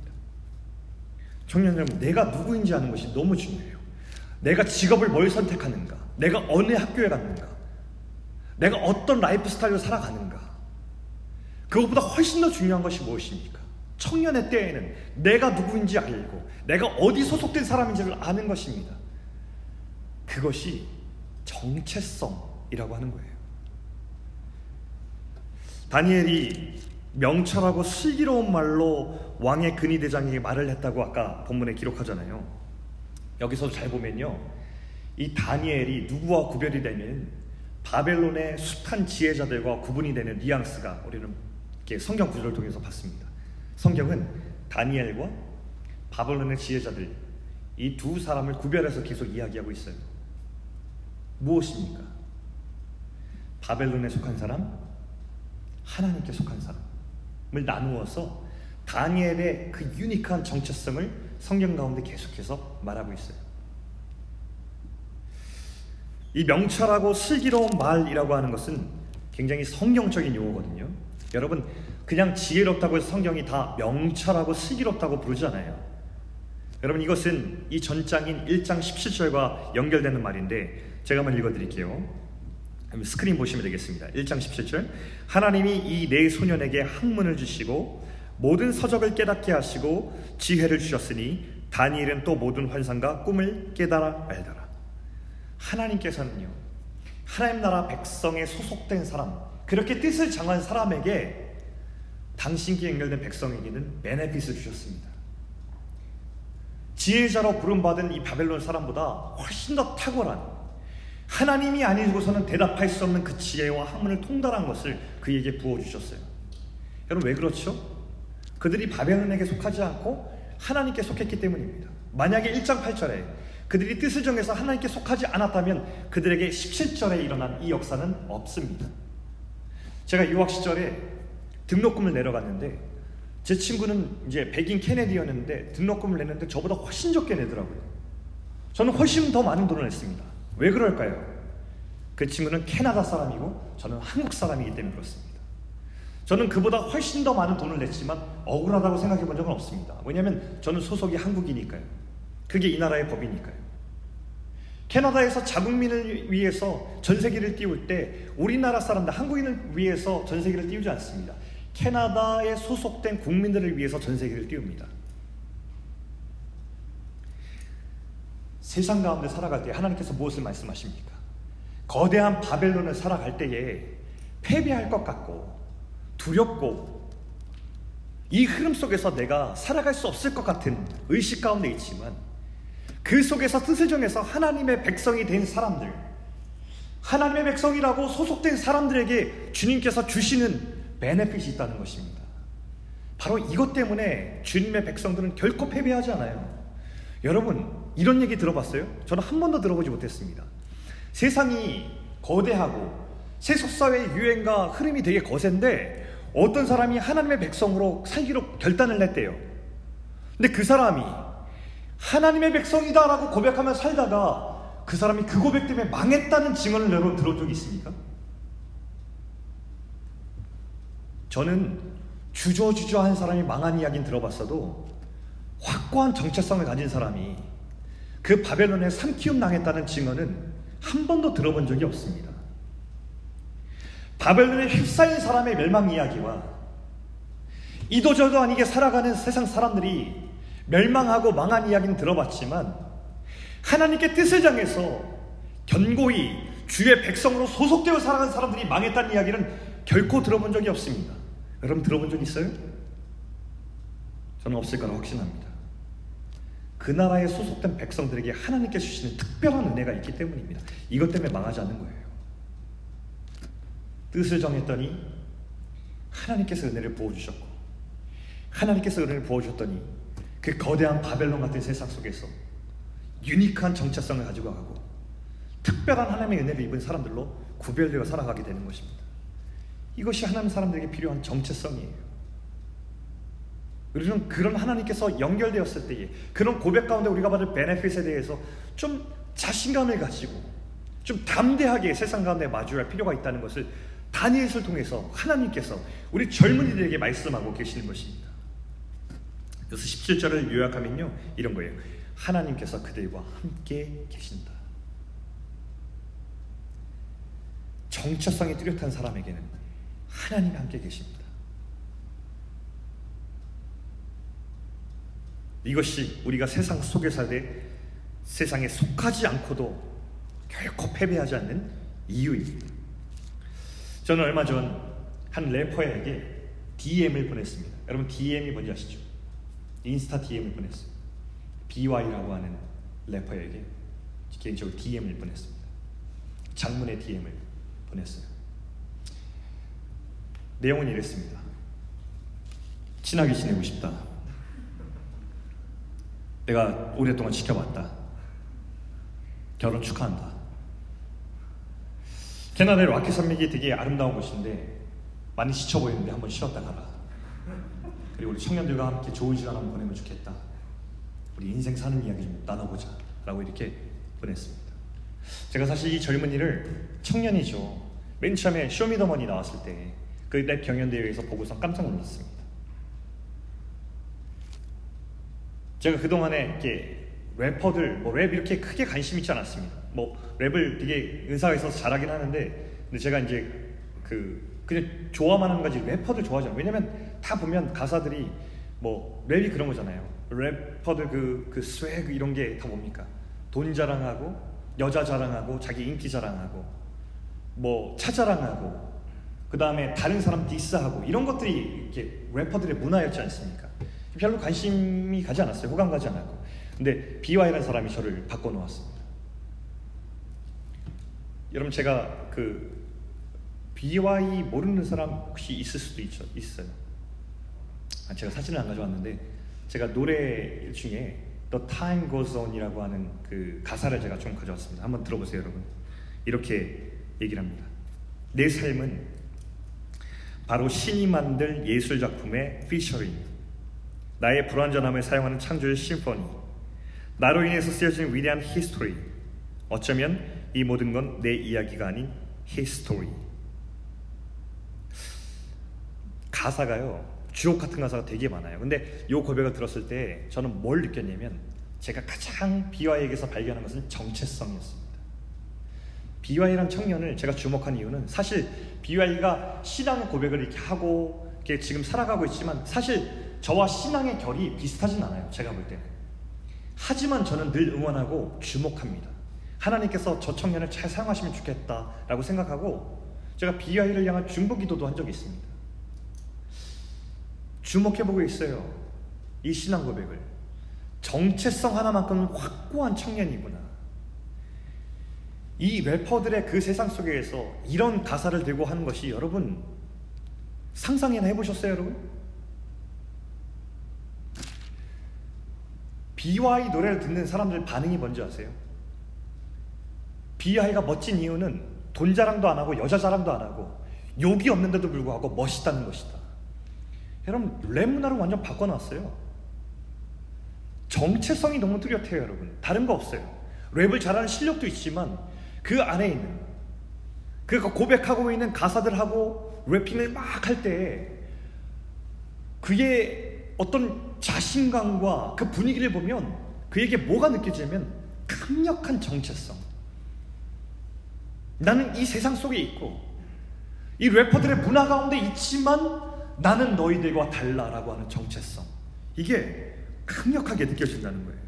[SPEAKER 1] 청년 여러분, 내가 누구인지 아는 것이 너무 중요해요. 내가 직업을 뭘 선택하는가? 내가 어느 학교에 갔는가? 내가 어떤 라이프 스타일로 살아가는가? 그것보다 훨씬 더 중요한 것이 무엇입니까? 청년의 때에는 내가 누구인지 알고 내가 어디 소속된 사람인지를 아는 것입니다. 그것이 정체성이라고 하는 거예요. 다니엘이 명철하고 슬기로운 말로 왕의 근위대장에게 말을 했다고 아까 본문에 기록하잖아요. 여기서 잘 보면요. 이 다니엘이 누구와 구별이 되면 바벨론의 숱한 지혜자들과 구분이 되는 뉘앙스가 우리는 이렇게 성경 구절을 통해서 봤습니다. 성경은 다니엘과 바벨론의 지혜자들 이 두 사람을 구별해서 계속 이야기하고 있어요. 무엇입니까? 바벨론에 속한 사람, 하나님께 속한 사람을 나누어서 다니엘의 그 유니크한 정체성을 성경 가운데 계속해서 말하고 있어요. 이 명철하고 슬기로운 말이라고 하는 것은 굉장히 성경적인 용어거든요. 여러분, 그냥 지혜롭다고 해서 성경이 다 명철하고 슬기롭다고 부르지 않아요. 여러분, 이것은 이 전장인 1장 17절과 연결되는 말인데 제가 한번 읽어드릴게요. 스크린 보시면 되겠습니다. 1장 17절. 하나님이 이 네 소년에게 학문을 주시고 모든 서적을 깨닫게 하시고 지혜를 주셨으니 다니엘은 또 모든 환상과 꿈을 깨달아 알더라. 하나님께서는요. 하나님 나라 백성에 소속된 사람, 그렇게 뜻을 정한 사람에게 당신께 연결된 백성에게는 베네핏을 주셨습니다. 지혜자로 부름받은 이 바벨론 사람보다 훨씬 더 탁월한 하나님이 아니고서는 대답할 수 없는 그 지혜와 학문을 통달한 것을 그에게 부어주셨어요. 여러분 왜 그렇죠? 그들이 바벨론에게 속하지 않고 하나님께 속했기 때문입니다. 만약에 1장 8절에 그들이 뜻을 정해서 하나님께 속하지 않았다면 그들에게 17절에 일어난 이 역사는 없습니다. 제가 유학 시절에 등록금을 내려갔는데 제 친구는 이제 백인 케네디였는데 등록금을 냈는데 저보다 훨씬 적게 내더라고요. 저는 훨씬 더 많은 돈을 냈습니다. 왜 그럴까요? 그 친구는 캐나다 사람이고 저는 한국 사람이기 때문에 그렇습니다. 저는 그보다 훨씬 더 많은 돈을 냈지만 억울하다고 생각해 본 적은 없습니다. 왜냐하면 저는 소속이 한국이니까요. 그게 이 나라의 법이니까요. 캐나다에서 자국민을 위해서 전세기를 띄울 때 우리나라 사람들, 한국인을 위해서 전세기를 띄우지 않습니다. 캐나다에 소속된 국민들을 위해서 전세기를 띄웁니다. 세상 가운데 살아갈 때 하나님께서 무엇을 말씀하십니까? 거대한 바벨론을 살아갈 때에 패배할 것 같고 두렵고 이 흐름 속에서 내가 살아갈 수 없을 것 같은 의식 가운데 있지만 그 속에서 뜻을 정해서 하나님의 백성이 된 사람들 하나님의 백성이라고 소속된 사람들에게 주님께서 주시는 베네핏이 있다는 것입니다. 바로 이것 때문에 주님의 백성들은 결코 패배하지 않아요. 여러분, 이런 얘기 들어봤어요? 저는 한 번도 들어보지 못했습니다. 세상이 거대하고 세속사회의 유행과 흐름이 되게 거센데 어떤 사람이 하나님의 백성으로 살기로 결단을 냈대요. 근데 그 사람이 하나님의 백성이다라고 고백하며 살다가 그 사람이 그 고백 때문에 망했다는 증언을 여러분 들은 적이 있습니까? 저는 주저주저한 사람이 망한 이야기는 들어봤어도 확고한 정체성을 가진 사람이 그 바벨론에 삼키움 당했다는 증언은 한 번도 들어본 적이 없습니다. 바벨론에 휩싸인 사람의 멸망 이야기와 이도저도 아니게 살아가는 세상 사람들이 멸망하고 망한 이야기는 들어봤지만 하나님께 뜻을 정해서 견고히 주의 백성으로 소속되어 살아가는 사람들이 망했다는 이야기는 결코 들어본 적이 없습니다. 여러분 들어본 적 있어요? 저는 없을 거라 확신합니다. 그 나라에 소속된 백성들에게 하나님께 주시는 특별한 은혜가 있기 때문입니다. 이것 때문에 망하지 않는 거예요. 뜻을 정했더니 하나님께서 은혜를 부어주셨고 하나님께서 은혜를 부어주셨더니 그 거대한 바벨론 같은 세상 속에서 유니크한 정체성을 가지고 가고 특별한 하나님의 은혜를 입은 사람들로 구별되어 살아가게 되는 것입니다. 이것이 하나님 사람들에게 필요한 정체성이에요. 우리는 그런 하나님께서 연결되었을 때에 그런 고백 가운데 우리가 받을 베네핏에 대해서 좀 자신감을 가지고 좀 담대하게 세상 가운데 마주할 필요가 있다는 것을 다니엘을 통해서 하나님께서 우리 젊은이들에게 말씀하고 계시는 것입니다. 그래서 17절을 요약하면요 이런 거예요. 하나님께서 그들과 함께 계신다. 정체성이 뚜렷한 사람에게는 하나님이 함께 계십니다. 이것이 우리가 세상 속에 살때 세상에 속하지 않고도 결코 패배하지 않는 이유입니다. 저는 얼마 전 한 래퍼에게 DM을 보냈습니다. 여러분 DM이 뭔지 아시죠? 인스타 DM을 보냈어요. BY라고 하는 래퍼에게 개인적으로 DM을 보냈습니다. 장문의 DM을 보냈어요. 내용은 이랬습니다. 친하게 지내고 싶다. 내가 오랫동안 지켜봤다. 결혼 축하한다. 캐나다의 라키 산맥이 되게 아름다운 곳인데 많이 지쳐 보이는데 한번 쉬었다 가라. 그리고 우리 청년들과 함께 좋은 시간 한번 보내면 좋겠다. 우리 인생 사는 이야기 좀 나눠보자. 라고 이렇게 보냈습니다. 제가 사실 이 젊은이를 청년이죠. 맨 처음에 쇼미더머니 나왔을 때 그 랩 경연대회에서 보고서 깜짝 놀랐습니다. 제가 그동안에 이렇게 래퍼들, 뭐 랩 이렇게 크게 관심 있지 않았습니다. 뭐 랩을 되게 은사가 있어서 잘하긴 하는데, 근데 제가 이제 그 그냥 좋아만 하는 거지 래퍼들 좋아하잖아요. 왜냐면 다 보면 가사들이 뭐 랩이 그런 거잖아요. 래퍼들 그, 그 swag 이런 게 다 뭡니까? 돈 자랑하고, 여자 자랑하고, 자기 인기 자랑하고, 뭐 차 자랑하고, 그 다음에 다른 사람 디스하고 이런 것들이 이렇게 래퍼들의 문화였지 않습니까? 별로 관심이 가지 않았어요. 호감 가지 않았고. 근데 비와이라는 사람이 저를 바꿔놓았습니다. 여러분 제가 그 비와이 모르는 사람 혹시 있을 수도 있죠. 있어요. 아, 제가 사진을 안 가져왔는데 제가 노래 중에 The Time Goes On이라고 하는 그 가사를 제가 좀 가져왔습니다. 한번 들어보세요, 여러분. 이렇게 얘기를 합니다. 내 삶은 바로 신이 만들 예술 작품의 피처링, 나의 불완전함을 사용하는 창조의 심포니, 나로 인해서 쓰여진 위대한 history. 어쩌면 이 모든 건 내 이야기가 아닌 His story. 가사가요, 주옥 같은 가사가 되게 많아요. 근데 이 고백을 들었을 때 저는 뭘 느꼈냐면 제가 가장 비와에게서 발견한 것은 정체성이었습니다. BY랑 청년을 제가 주목한 이유는 사실 BY가 신앙의 고백을 이렇게 하고 이렇게 지금 살아가고 있지만 사실 저와 신앙의 결이 비슷하진 않아요. 제가 볼 때는. 하지만 저는 늘 응원하고 주목합니다. 하나님께서 저 청년을 잘 사용하시면 좋겠다라고 생각하고 제가 BY를 향한 중보 기도도 한 적이 있습니다. 주목해보고 있어요. 이 신앙 고백을. 정체성 하나만큼은 확고한 청년이구나. 이 래퍼들의 그 세상 속에서 이런 가사를 들고 하는 것이 여러분 상상이나 해보셨어요, 여러분? BY 노래를 듣는 사람들 반응이 뭔지 아세요? BY가 멋진 이유는 돈 자랑도 안 하고 여자 자랑도 안 하고 욕이 없는데도 불구하고 멋있다는 것이다. 여러분 랩 문화를 완전 바꿔놨어요. 정체성이 너무 뚜렷해요, 여러분. 다른 거 없어요. 랩을 잘하는 실력도 있지만 그 안에 있는 그 고백하고 있는 가사들하고 래핑을 막 할 때 그의 어떤 자신감과 그 분위기를 보면 그에게 뭐가 느껴지냐면 강력한 정체성. 나는 이 세상 속에 있고 이 래퍼들의 문화 가운데 있지만 나는 너희들과 달라라고 하는 정체성. 이게 강력하게 느껴진다는 거예요.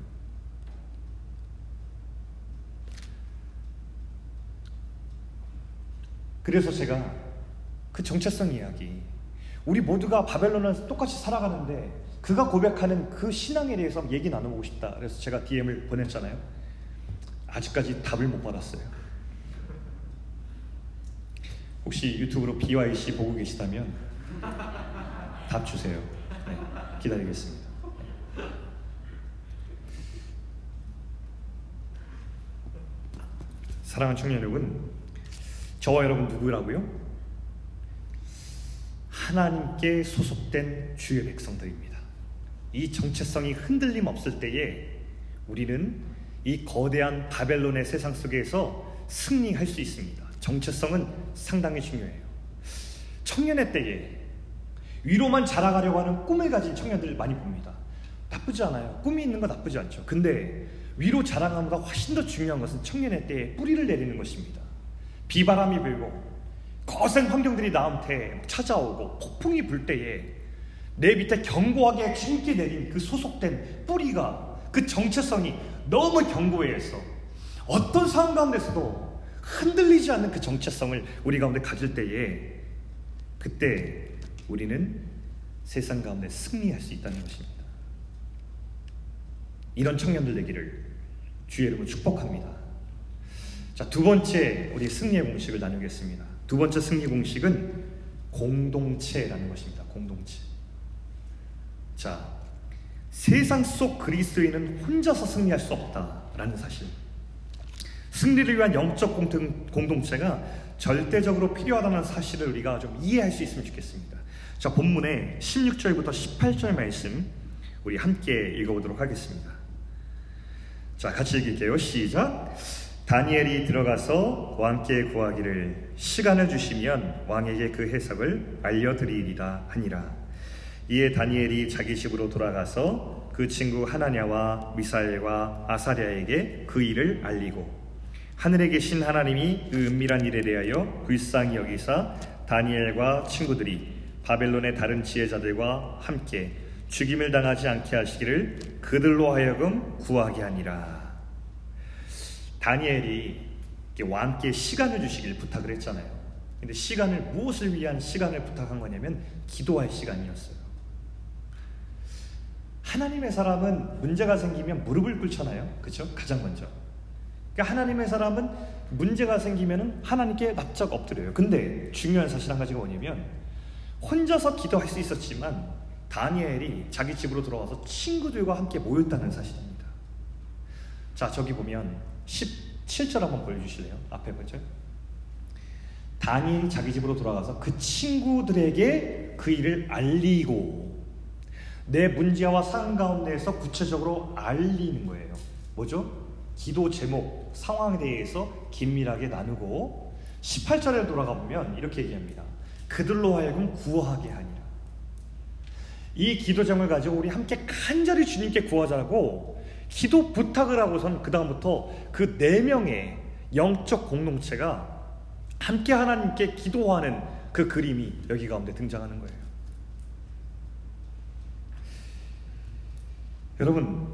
[SPEAKER 1] 그래서 제가 그 정체성 이야기, 우리 모두가 바벨론에서 똑같이 살아가는데 그가 고백하는 그 신앙에 대해서 얘기 나눠보고 싶다. 그래서 제가 DM을 보냈잖아요. 아직까지 답을 못 받았어요. 혹시 유튜브로 BYC 보고 계시다면 답 주세요. 네, 기다리겠습니다. 사랑하는 청년 여러분, 저와 여러분 누구라고요? 하나님께 소속된 주의 백성들입니다. 이 정체성이 흔들림 없을 때에 우리는 이 거대한 바벨론의 세상 속에서 승리할 수 있습니다. 정체성은 상당히 중요해요. 청년의 때에 위로만 자라가려고 하는 꿈을 가진 청년들 많이 봅니다. 나쁘지 않아요. 꿈이 있는 거 나쁘지 않죠. 근데 위로 자랑함보다 훨씬 더 중요한 것은 청년의 때에 뿌리를 내리는 것입니다. 비바람이 불고 거센 환경들이 나한테 찾아오고 폭풍이 불 때에 내 밑에 견고하게 힘있게 내린 그 소속된 뿌리가 그 정체성이 너무 견고해서 어떤 상황 가운데서도 흔들리지 않는 그 정체성을 우리 가운데 가질 때에 그때 우리는 세상 가운데 승리할 수 있다는 것입니다. 이런 청년들 되기를 주의 이름으로 축복합니다. 자, 두 번째 우리 승리의 공식을 나누겠습니다. 두 번째 승리 공식은 공동체라는 것입니다. 공동체. 자, 세상 속 그리스도인은 혼자서 승리할 수 없다라는 사실. 승리를 위한 영적 공동, 공동체가 절대적으로 필요하다는 사실을 우리가 좀 이해할 수 있으면 좋겠습니다. 자, 본문의 16절부터 18절 말씀 우리 함께 읽어보도록 하겠습니다. 자, 같이 읽을게요. 시작. 다니엘이 들어가서 왕께 구하기를 시간을 주시면 왕에게 그 해석을 알려드리리라 하니라. 이에 다니엘이 자기 집으로 돌아가서 그 친구 하나냐와 미사엘과 아사랴에게 그 일을 알리고 하늘에 계신 하나님이 그 은밀한 일에 대하여 불쌍히 여기사 다니엘과 친구들이 바벨론의 다른 지혜자들과 함께 죽임을 당하지 않게 하시기를 그들로 하여금 구하게 하니라. 다니엘이 왕께 시간을 주시길 부탁을 했잖아요. 근데 시간을 무엇을 위한 시간을 부탁한 거냐면 기도할 시간이었어요. 하나님의 사람은 문제가 생기면 무릎을 꿇잖아요. 그렇죠? 가장 먼저. 그러니까 하나님의 사람은 문제가 생기면 하나님께 납작 엎드려요. 근데 중요한 사실 한 가지가 뭐냐면 혼자서 기도할 수 있었지만 다니엘이 자기 집으로 들어와서 친구들과 함께 모였다는 사실입니다. 자, 저기 보면 17절 한번 보여주실래요? 앞에 보죠. 다니엘이 자기 집으로 돌아가서 그 친구들에게 그 일을 알리고 내 문제와 상황 가운데에서 구체적으로 알리는 거예요. 뭐죠? 기도 제목, 상황에 대해서 긴밀하게 나누고 18절에 돌아가 보면 이렇게 얘기합니다. 그들로 하여금 구하게 하니라. 이 기도 제목을 가지고 우리 함께 간절히 주님께 구하자고 기도 부탁을 하고선 그 다음부터 그 네 명의 영적 공동체가 함께 하나님께 기도하는 그 그림이 여기 가운데 등장하는 거예요. 여러분,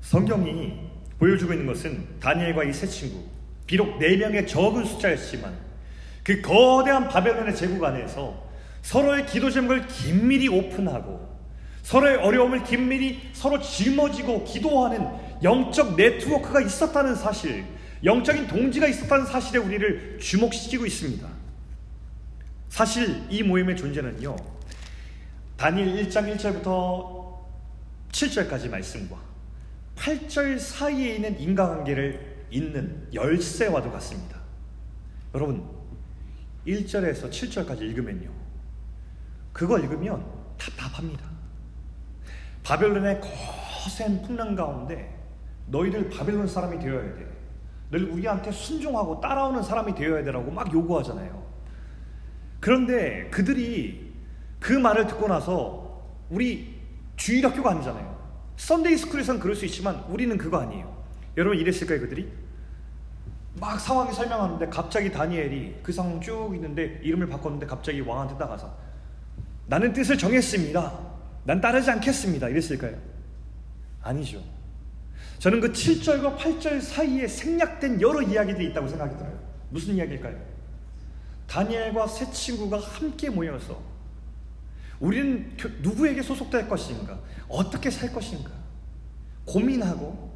[SPEAKER 1] 성경이 보여주고 있는 것은 다니엘과 이 세 친구, 비록 네 명의 적은 숫자였지만 그 거대한 바벨론의 제국 안에서 서로의 기도 제목을 긴밀히 오픈하고 서로의 어려움을 긴밀히 서로 짊어지고 기도하는 영적 네트워크가 있었다는 사실, 영적인 동지가 있었다는 사실에 우리를 주목시키고 있습니다. 사실 이 모임의 존재는요, 다니엘 1장 1절부터 7절까지 말씀과 8절 사이에 있는 인과관계를 잇는 열쇠와도 같습니다. 여러분, 1절에서 7절까지 읽으면요. 그거 읽으면 답답합니다. 바벨론의 거센 풍랑 가운데 너희들 바벨론 사람이 되어야 돼. 늘 우리한테 순종하고 따라오는 사람이 되어야 되라고 막 요구하잖아요. 그런데 그들이 그 말을 듣고 나서 우리 주일학교가 아니잖아요. Sunday school에선 그럴 수 있지만 우리는 그거 아니에요. 여러분 이랬을까요, 그들이? 막 상황이 설명하는데 갑자기 다니엘이 그 상황 쭉 있는데 이름을 바꿨는데 갑자기 왕한테 나가서 나는 뜻을 정했습니다. 난 따르지 않겠습니다. 이랬을까요? 아니죠. 저는 그 7절과 8절 사이에 생략된 여러 이야기들이 있다고 생각이 들어요. 무슨 이야기일까요? 다니엘과 세 친구가 함께 모여서 우리는 누구에게 소속될 것인가? 어떻게 살 것인가? 고민하고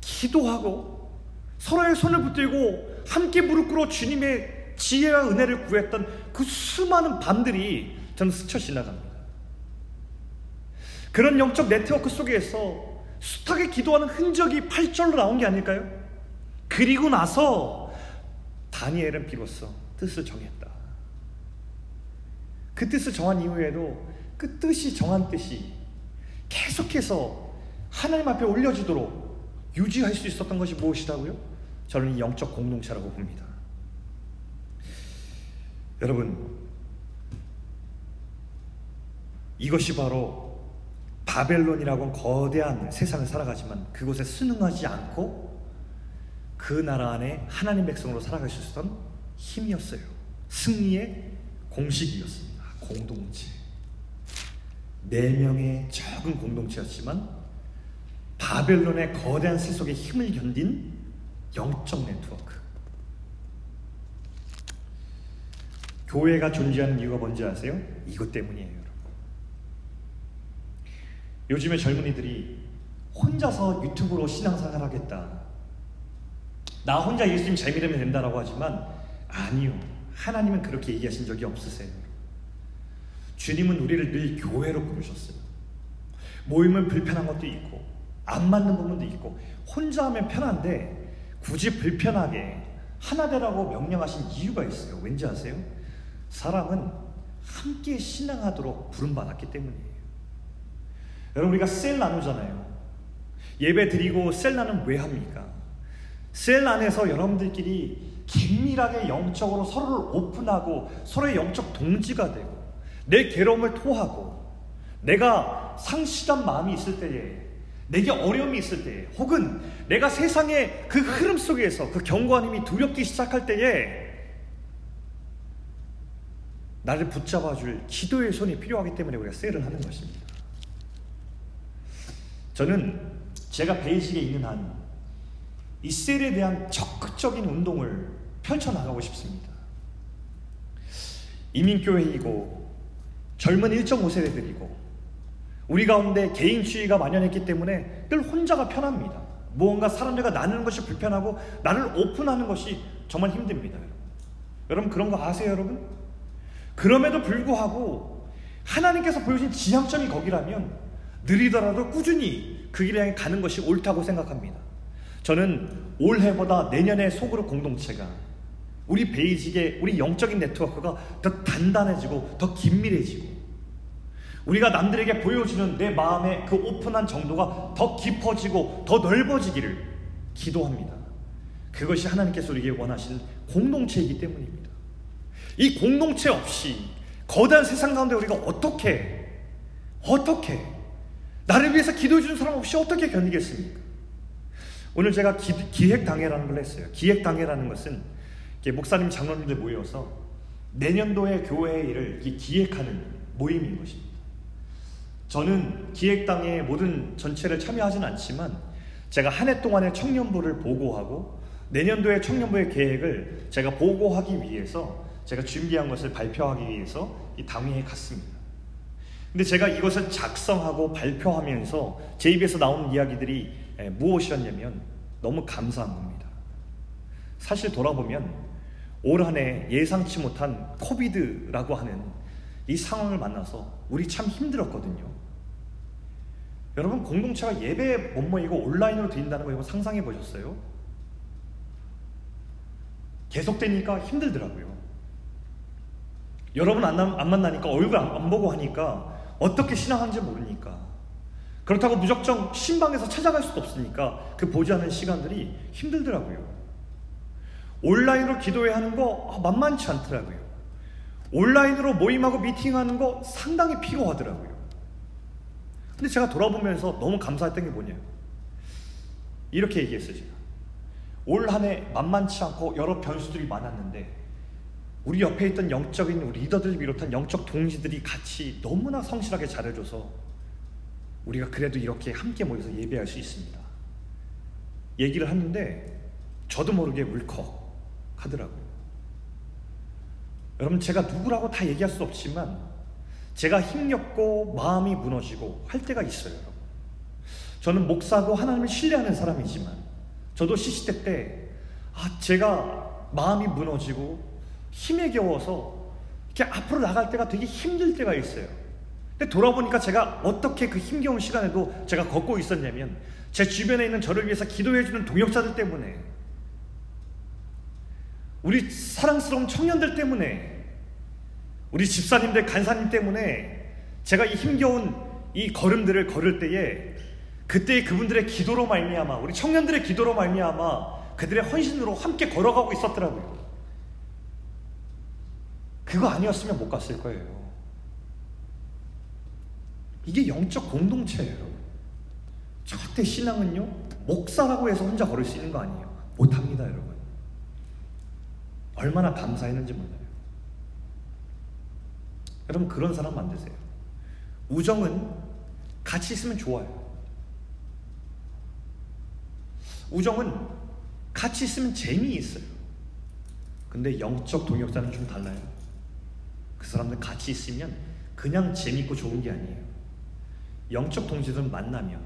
[SPEAKER 1] 기도하고 서로의 손을 붙들고 함께 무릎 꿇어 주님의 지혜와 은혜를 구했던 그 수많은 밤들이 저는 스쳐 지나갑니다. 그런 영적 네트워크 속에서 숱하게 기도하는 흔적이 8절로 나온 게 아닐까요? 그리고 나서 다니엘은 비로소 뜻을 정했다. 그 뜻을 정한 이후에도 그 뜻이 정한 뜻이 계속해서 하나님 앞에 올려지도록 유지할 수 있었던 것이 무엇이라고요? 저는 이 영적 공동체라고 봅니다. 여러분, 이것이 바로 바벨론이라고 거대한 세상을 살아가지만 그곳에 순응하지 않고 그 나라 안에 하나님 백성으로 살아갈 수 있었던 힘이었어요. 승리의 공식이었습니다. 공동체. 네 명의 적은 공동체였지만 바벨론의 거대한 세속의 힘을 견딘 영적 네트워크. 교회가 존재하는 이유가 뭔지 아세요? 이것 때문이에요, 여러분. 요즘에 젊은이들이 혼자서 유튜브로 신앙생활 하겠다. 나 혼자 예수님 잘 믿으면 된다라고 하지만 아니요. 하나님은 그렇게 얘기하신 적이 없으세요. 주님은 우리를 늘 교회로 부르셨어요. 모임은 불편한 것도 있고, 안 맞는 부분도 있고, 혼자 하면 편한데, 굳이 불편하게 하나 되라고 명령하신 이유가 있어요. 왠지 아세요? 사람은 함께 신앙하도록 부름받았기 때문이에요. 여러분, 우리가 셀 나누잖아요. 예배 드리고 셀 나눔 왜 합니까? 셀 안에서 여러분들끼리 긴밀하게 영적으로 서로를 오픈하고 서로의 영적 동지가 되고 내 괴로움을 토하고 내가 상실한 마음이 있을 때에 내게 어려움이 있을 때에 혹은 내가 세상의 그 흐름 속에서 그 경고하님이 두렵기 시작할 때에 나를 붙잡아 줄 기도의 손이 필요하기 때문에 우리가 셀을 하는 것입니다. 저는 제가 베이직에 있는 한이 셀에 대한 적극적인 운동을 펼쳐나가고 싶습니다. 이민교회이고 젊은 1.5세대들이고 우리 가운데 개인주의가 만연했기 때문에 늘 혼자가 편합니다. 무언가 사람들과 나누는 것이 불편하고 나를 오픈하는 것이 정말 힘듭니다. 여러분 그런 거 아세요 여러분? 그럼에도 불구하고 하나님께서 보여주신 지향점이 거기라면 느리더라도 꾸준히 그 길에 향해 가는 것이 옳다고 생각합니다. 저는 올해보다 내년의 소그룹 공동체가 우리 베이직의 우리 영적인 네트워크가 더 단단해지고 더 긴밀해지고 우리가 남들에게 보여주는 내 마음의 그 오픈한 정도가 더 깊어지고 더 넓어지기를 기도합니다. 그것이 하나님께서 우리에게 원하시는 공동체이기 때문입니다. 이 공동체 없이 거대한 세상 가운데 우리가 어떻게 어떻게 나를 위해서 기도해 주는 사람 없이 어떻게 견디겠습니까? 오늘 제가 기, 획당회라는 걸 했어요. 기획당회라는 것은 목사님 장로님들 모여서 내년도에 교회의 일을 기획하는 모임인 것입니다. 저는 기획당의 모든 전체를 참여하진 않지만 제가 한 해 동안의 청년부를 보고하고 내년도의 청년부의 계획을 제가 보고하기 위해서 제가 준비한 것을 발표하기 위해서 이 당회에 갔습니다. 근데 제가 이것을 작성하고 발표하면서 제 입에서 나오는 이야기들이 무엇이었냐면 너무 감사한 겁니다. 사실 돌아보면 올 한 해 예상치 못한 코비드라고 하는 이 상황을 만나서 우리 참 힘들었거든요. 여러분 공동체가 예배 못 모이고 온라인으로 드린다는 거 상상해 보셨어요? 계속되니까 힘들더라고요. 여러분 안, 안 만나니까 얼굴 안, 안 보고 하니까 어떻게 신앙하는지 모르니까 그렇다고 무작정 신방에서 찾아갈 수도 없으니까 그 보지 않은 시간들이 힘들더라고요. 온라인으로 기도해야 하는 거 아, 만만치 않더라고요. 온라인으로 모임하고 미팅하는 거 상당히 피로하더라고요. 근데 제가 돌아보면서 너무 감사했던 게 뭐냐요. 이렇게 얘기했어요, 제가. 올 한 해 만만치 않고 여러 변수들이 많았는데 우리 옆에 있던 영적인 우리 리더들을 비롯한 영적 동지들이 같이 너무나 성실하게 잘해줘서 우리가 그래도 이렇게 함께 모여서 예배할 수 있습니다. 얘기를 하는데 저도 모르게 울컥 하더라고요. 여러분 제가 누구라고 다 얘기할 수 없지만 제가 힘겹고 마음이 무너지고 할 때가 있어요. 저는 목사고 하나님을 신뢰하는 사람이지만 저도 시시때 때 아, 제가 마음이 무너지고 힘에 겨워서 이렇게 앞으로 나갈 때가 되게 힘들 때가 있어요. 근데 돌아보니까 제가 어떻게 그 힘겨운 시간에도 제가 걷고 있었냐면 제 주변에 있는 저를 위해서 기도해주는 동역자들 때문에 우리 사랑스러운 청년들 때문에 우리 집사님들 간사님 때문에 제가 이 힘겨운 이 걸음들을 걸을 때에 그때 그분들의 기도로 말미암아 우리 청년들의 기도로 말미암아 그들의 헌신으로 함께 걸어가고 있었더라고요. 그거 아니었으면 못 갔을 거예요. 이게 영적 공동체예요. 절대 신앙은요, 목사라고 해서 혼자 걸을 수 있는 거 아니에요. 못합니다, 여러분. 얼마나 감사했는지 몰라요. 여러분, 그런 사람 만드세요. 우정은 같이 있으면 좋아요. 우정은 같이 있으면 재미있어요. 근데 영적 동역자는 좀 달라요. 그 사람들 같이 있으면 그냥 재밌고 좋은 게 아니에요. 영적 동지들은 만나면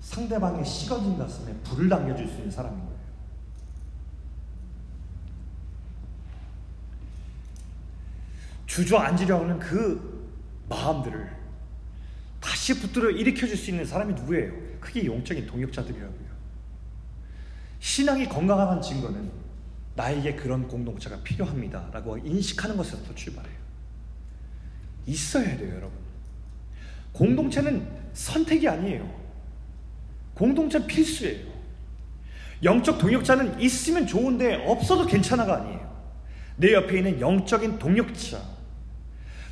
[SPEAKER 1] 상대방의 식어진 가슴에 불을 남겨줄 수 있는 거예요. 주저앉으려 하는 그 마음들을 다시 붙들어 일으켜 줄 수 있는 사람이 누구예요? 그게 영적인 동역자들이라고요. 신앙이 건강한 증거는 나에게 그런 공동체가 필요합니다. 라고 인식하는 것에서부터 출발해요. 있어야 돼요, 여러분. 공동체는 선택이 아니에요. 공동체는 필수예요. 영적 동역자는 있으면 좋은데 없어도 괜찮아가 아니에요. 내 옆에 있는 영적인 동역자,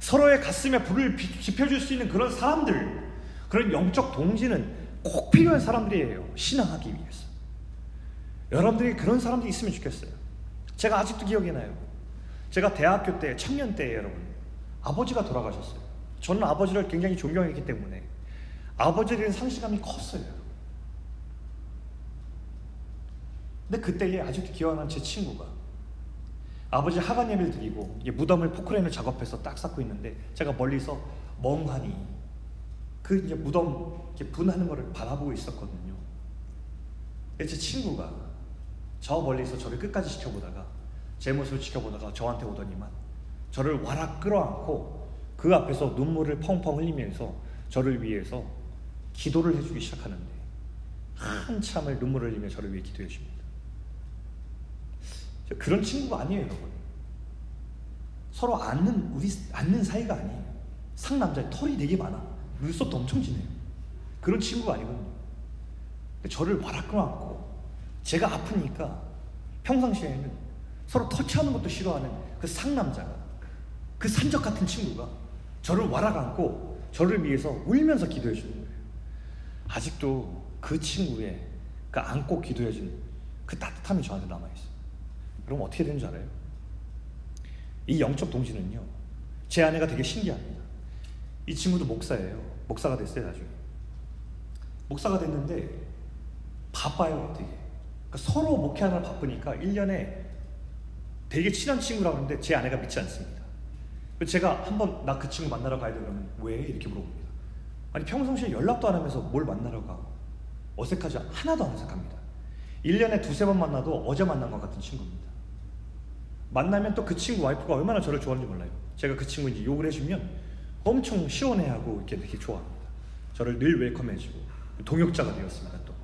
[SPEAKER 1] 서로의 가슴에 불을 지펴줄 수 있는 그런 사람들, 그런 영적 동지는 꼭 필요한 사람들이에요. 신앙하기 위해서. 여러분들이 그런 사람들이 있으면 좋겠어요. 제가 아직도 기억이 나요. 제가 대학교 때, 청년 때 여러분, 아버지가 돌아가셨어요. 저는 아버지를 굉장히 존경했기 때문에 아버지에 대한 상실감이 컸어요. 근데 그때에 아직도 기억나는 제 친구가 아버지 하간 예배를 드리고 무덤을 포크레인을 작업해서 딱 쌓고 있는데 제가 멀리서 멍하니 그 이제 무덤 이렇게 분하는 거를 바라보고 있었거든요. 제 친구가 저 멀리서 저를 끝까지 지켜보다가 제 모습을 지켜보다가 저한테 오더니만 저를 와락 끌어안고 그 앞에서 눈물을 펑펑 흘리면서 저를 위해서 기도를 해주기 시작하는데 한참을 눈물을 흘리며 저를 위해 기도해 줍니다. 그런 친구가 아니에요, 여러분. 서로 앉는 우리 앉는 사이가 아니에요. 상남자의 털이 되게 많아. 눈썹도 엄청 진해요. 그런 친구가 아니거든요. 저를 와락 끌어안고 제가 아프니까 평상시에는 서로 터치하는 것도 싫어하는 그 상남자가 그 산적 같은 친구가 저를 와락 안고 저를 위해서 울면서 기도해 주는 거예요. 아직도 그 친구의 그 안고 기도해 주는 그 따뜻함이 저한테 남아있어요. 그럼 어떻게 되는 줄 알아요? 이 영적 동지는요, 제 아내가 되게 신기합니다. 이 친구도 목사예요. 목사가 됐어요, 나중에. 목사가 됐는데, 바빠요, 되게. 그러니까 서로 목회하느라 바쁘니까 1년에 되게 친한 친구라고 하는데 제 아내가 믿지 않습니다. 제가 한번 나 그 친구 만나러 가야 돼 그러면 왜? 이렇게 물어봅니다. 아니 평상시에 연락도 안 하면서 뭘 만나러 가? 어색하지 하나도 안 어색합니다. 1년에 두세 번 만나도 어제 만난 것 같은 친구입니다. 만나면 또 그 친구 와이프가 얼마나 저를 좋아하는지 몰라요. 제가 그 친구 이제 욕을 해주면 엄청 시원해하고 이렇게 되게 좋아합니다. 저를 늘 웰컴해주고 동역자가 되었습니다. 또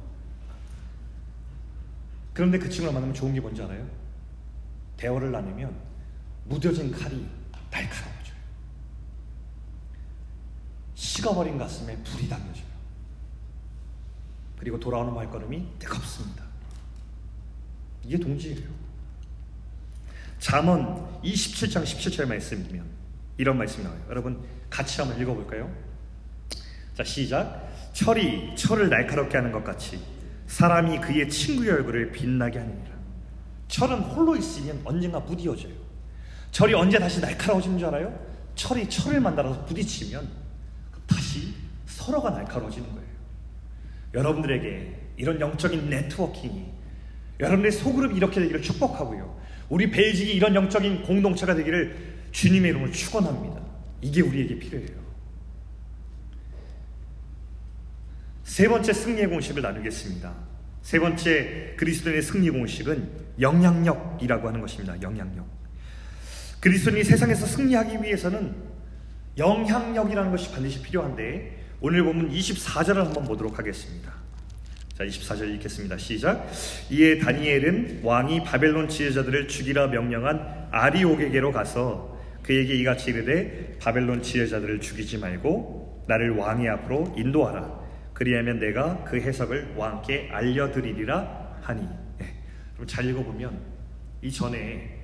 [SPEAKER 1] 그런데 그 친구를 만나면 좋은 게 뭔지 알아요? 대화를 나누면 무뎌진 칼이 날카로워져요. 식어버린 가슴에 불이 당겨져요. 그리고 돌아오는 말걸음이 뜨겁습니다. 이게 동지예요. 잠언 27장 17절 말씀이면 이런 말씀이 나와요. 여러분 같이 한번 읽어볼까요? 자 시작. 철이 철을 날카롭게 하는 것 같이 사람이 그의 친구의 얼굴을 빛나게 하느니라. 철은 홀로 있으면 언젠가 무디어져요. 철이 언제 다시 날카로워지는 줄 알아요? 철이 철을 만들어서 부딪히면 다시 서로가 날카로워지는 거예요. 여러분들에게 이런 영적인 네트워킹이 여러분의 소그룹이 이렇게 되기를 축복하고요. 우리 베이직이 이런 영적인 공동체가 되기를 주님의 이름으로 축원합니다. 이게 우리에게 필요해요. 세 번째 승리의 공식을 나누겠습니다. 세 번째 그리스도인의 승리 공식은 영향력이라고 하는 것입니다. 영향력. 그리스도인이 세상에서 승리하기 위해서는 영향력이라는 것이 반드시 필요한데 오늘 보면 24절을 한번 보도록 하겠습니다. 자, 24절 읽겠습니다. 시작. 이에 다니엘은 왕이 바벨론 지혜자들을 죽이라 명령한 아리옥에게로 가서 그에게 이같이 이르되 바벨론 지혜자들을 죽이지 말고 나를 왕의 앞으로 인도하라. 그리하면 내가 그 해석을 왕께 알려드리리라 하니. 네. 그럼 잘 읽어보면 이 전에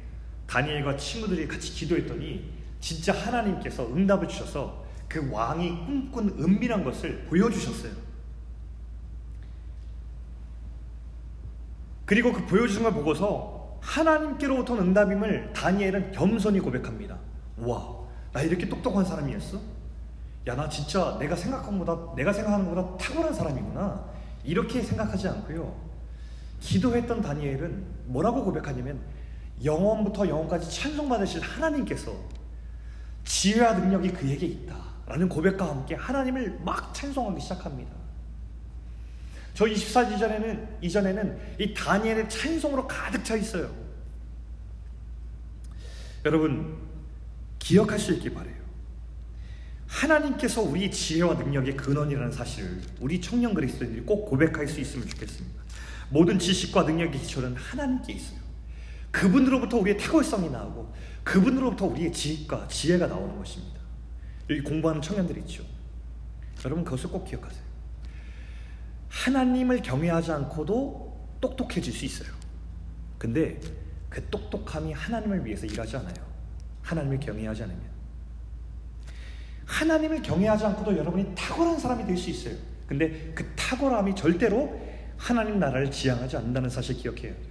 [SPEAKER 1] 다니엘과 친구들이 같이 기도했더니 진짜 하나님께서 응답을 주셔서 그 왕이 꿈꾼 은밀한 것을 보여주셨어요. 그리고 그 보여주신 걸 보고서 하나님께로부터 응답임을 다니엘은 겸손히 고백합니다. 와, 나 이렇게 똑똑한 사람이었어? 야, 나 진짜 내가 생각한 것보다, 내가 생각하는 것보다 탁월한 사람이구나. 이렇게 생각하지 않고요. 기도했던 다니엘은 뭐라고 고백하냐면, 영원부터 영원까지 찬송받으실 하나님께서 지혜와 능력이 그에게 있다. 라는 고백과 함께 하나님을 막 찬송하기 시작합니다. 저 24일 이전에는, 이전에는 이 다니엘의 찬송으로 가득 차 있어요. 여러분, 기억할 수 있기 바래요. 하나님께서 우리 지혜와 능력의 근원이라는 사실을 우리 청년 그리스도인들이 꼭 고백할 수 있으면 좋겠습니다. 모든 지식과 능력의 기초는 하나님께 있어요. 그분으로부터 우리의 탁월성이 나오고 그분으로부터 우리의 지식과 지혜가 나오는 것입니다. 여기 공부하는 청년들 있죠. 여러분 그것을 꼭 기억하세요. 하나님을 경외하지 않고도 똑똑해질 수 있어요. 근데 그 똑똑함이 하나님을 위해서 일하지 않아요. 하나님을 경외하지 않으면. 하나님을 경외하지 않고도 여러분이 탁월한 사람이 될 수 있어요. 근데 그 탁월함이 절대로 하나님 나라를 지향하지 않는다는 사실 기억해야 돼요.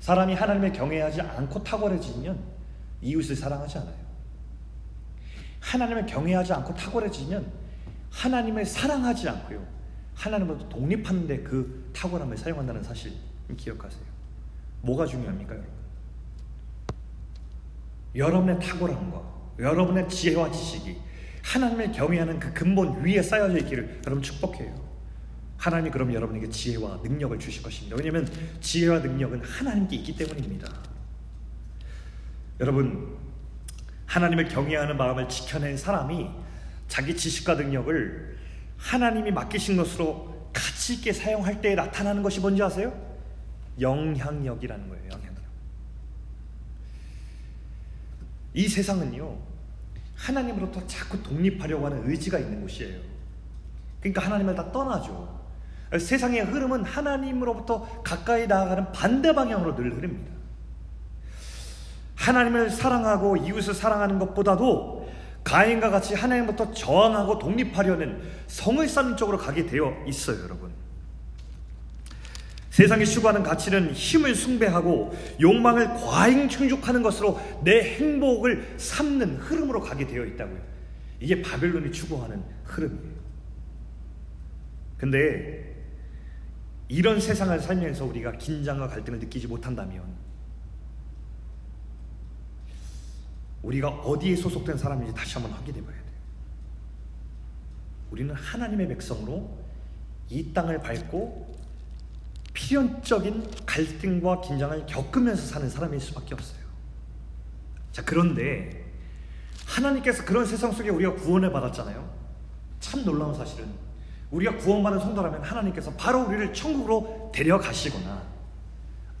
[SPEAKER 1] 사람이 하나님을 경외하지 않고 탁월해지면 이웃을 사랑하지 않아요. 하나님을 경외하지 않고 탁월해지면 하나님을 사랑하지 않고요. 하나님으로부터 독립하는데 그 탁월함을 사용한다는 사실 기억하세요. 뭐가 중요합니까, 여러분? 여러분의 탁월함과 여러분의 지혜와 지식이 하나님을 경외하는 그 근본 위에 쌓여져 있기를 여러분 축복해요. 하나님이 그럼 여러분에게 지혜와 능력을 주실 것입니다. 왜냐하면 지혜와 능력은 하나님께 있기 때문입니다. 여러분, 하나님을 경외하는 마음을 지켜낸 사람이 자기 지식과 능력을 하나님이 맡기신 것으로 가치 있게 사용할 때 나타나는 것이 뭔지 아세요? 영향력이라는 거예요. 영향력. 이 세상은요. 하나님으로부터 자꾸 독립하려고 하는 의지가 있는 곳이에요. 그러니까 하나님을 다 떠나죠. 세상의 흐름은 하나님으로부터 가까이 나아가는 반대 방향으로 늘 흐릅니다. 하나님을 사랑하고 이웃을 사랑하는 것보다도 가인과 같이 하나님부터 저항하고 독립하려는 성을 쌓는 쪽으로 가게 되어 있어요, 여러분. 세상이 추구하는 가치는 힘을 숭배하고 욕망을 과잉 충족하는 것으로 내 행복을 삼는 흐름으로 가게 되어 있다고요. 이게 바벨론이 추구하는 흐름이에요. 근데 이런 세상을 살면서 우리가 긴장과 갈등을 느끼지 못한다면 우리가 어디에 소속된 사람인지 다시 한번 확인해 봐야 돼요. 우리는 하나님의 백성으로 이 땅을 밟고 필연적인 갈등과 긴장을 겪으면서 사는 사람일 수밖에 없어요. 자, 그런데 하나님께서 그런 세상 속에 우리가 구원을 받았잖아요. 참 놀라운 사실은 우리가 구원받은 성도라면 하나님께서 바로 우리를 천국으로 데려가시거나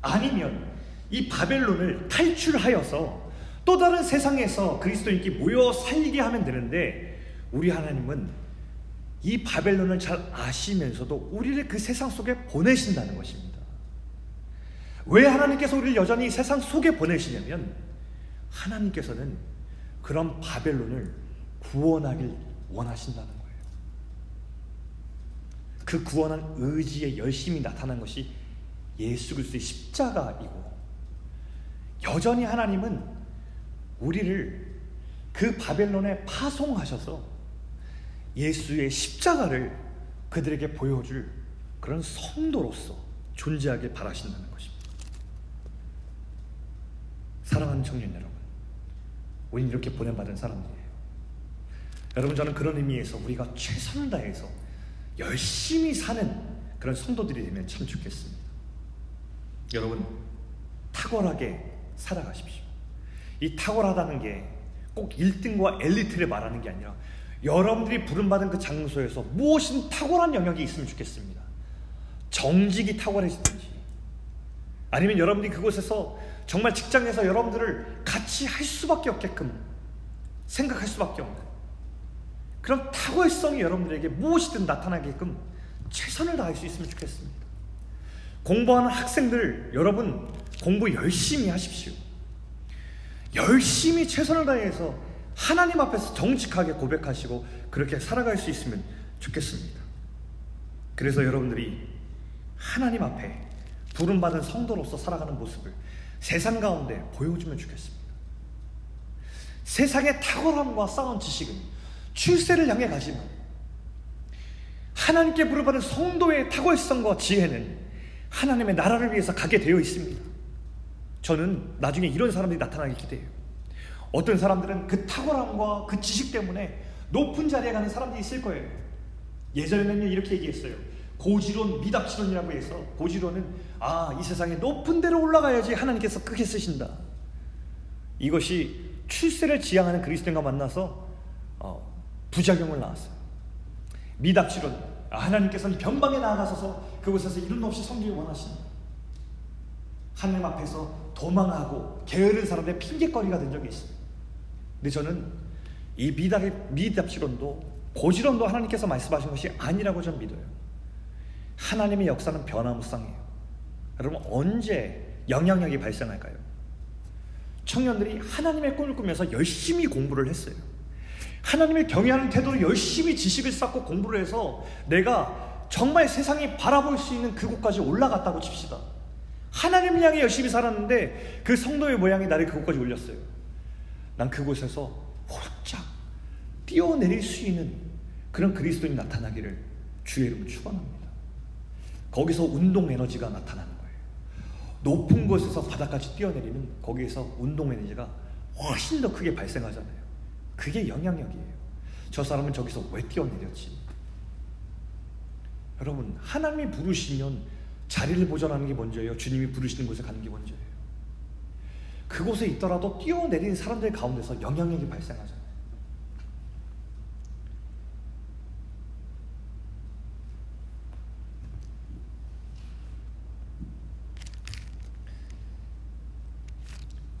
[SPEAKER 1] 아니면 이 바벨론을 탈출하여서 또 다른 세상에서 그리스도인께 모여 살게 하면 되는데 우리 하나님은 이 바벨론을 잘 아시면서도 우리를 그 세상 속에 보내신다는 것입니다. 왜 하나님께서 우리를 여전히 세상 속에 보내시냐면 하나님께서는 그런 바벨론을 구원하길 원하신다는 거예요. 그 구원한 의지에 열심히 나타난 것이 예수 그리스도의 십자가이고 여전히 하나님은 우리를 그 바벨론에 파송하셔서 예수의 십자가를 그들에게 보여줄 그런 성도로서 존재하길 바라신다는 것입니다. 사랑하는 청년 여러분, 우리는 이렇게 보내받은 사람들이에요. 여러분, 저는 그런 의미에서 우리가 최선을 다해서 열심히 사는 그런 성도들이 되면 참 좋겠습니다. 여러분, 탁월하게 살아가십시오. 이 탁월하다는 게 꼭 1등과 엘리트를 말하는 게 아니라 여러분들이 부름받은 그 장소에서 무엇인 탁월한 영역이 있으면 좋겠습니다. 정직이 탁월해지든지 아니면 여러분들이 그곳에서 정말 직장에서 여러분들을 같이 할 수밖에 없게끔 생각할 수밖에 없는 그런 탁월성이 여러분들에게 무엇이든 나타나게끔 최선을 다할 수 있으면 좋겠습니다. 공부하는 학생들 여러분 공부 열심히 하십시오. 열심히 최선을 다해서 하나님 앞에서 정직하게 고백하시고 그렇게 살아갈 수 있으면 좋겠습니다. 그래서 여러분들이 하나님 앞에 부름받은 성도로서 살아가는 모습을 세상 가운데 보여주면 좋겠습니다. 세상의 탁월함과 쌓은 지식은 출세를 향해 가지만 하나님께 부름받은 성도의 탁월성과 지혜는 하나님의 나라를 위해서 가게 되어 있습니다. 저는 나중에 이런 사람들이 나타나기 기대해요. 어떤 사람들은 그 탁월함과 그 지식 때문에 높은 자리에 가는 사람들이 있을 거예요. 예전에는 이렇게 얘기했어요. 고지론, 미답지론이라고 해서 고지론은 아, 이 세상에 높은 데로 올라가야지 하나님께서 크게 쓰신다. 이것이 출세를 지향하는 그리스도인과 만나서 어, 부작용을 낳았어요. 미답치론 하나님께서는 변방에 나아가셔서 그곳에서 이름 없이 섬기기 원하십니다. 하나님 앞에서 도망하고 게으른 사람들의 핑계거리가 된 적이 있습니다. 근데 저는 이 미답, 미답치론도 고지론도 하나님께서 말씀하신 것이 아니라고 저는 믿어요. 하나님의 역사는 변화무쌍해요. 여러분 언제 영향력이 발생할까요? 청년들이 하나님의 꿈을 꾸면서 열심히 공부를 했어요. 하나님의 경외하는 태도로 열심히 지식을 쌓고 공부를 해서 내가 정말 세상이 바라볼 수 있는 그곳까지 올라갔다고 칩시다. 하나님을 향해 열심히 살았는데 그 성도의 모양이 나를 그곳까지 올렸어요. 난 그곳에서 홀짝 뛰어내릴 수 있는 그런 그리스도인이 나타나기를 주의 이름으로 축원합니다. 거기서 운동 에너지가 나타나는 거예요. 높은 곳에서 바닥까지 뛰어내리면 거기에서 운동 에너지가 훨씬 더 크게 발생하잖아요. 그게 영향력이에요. 저 사람은 저기서 왜 뛰어내렸지? 여러분, 하나님이 부르시면 자리를 보존하는 게 먼저예요. 주님이 부르시는 곳에 가는 게 먼저예요. 그곳에 있더라도 뛰어내린 사람들 가운데서 영향력이 발생하잖아요.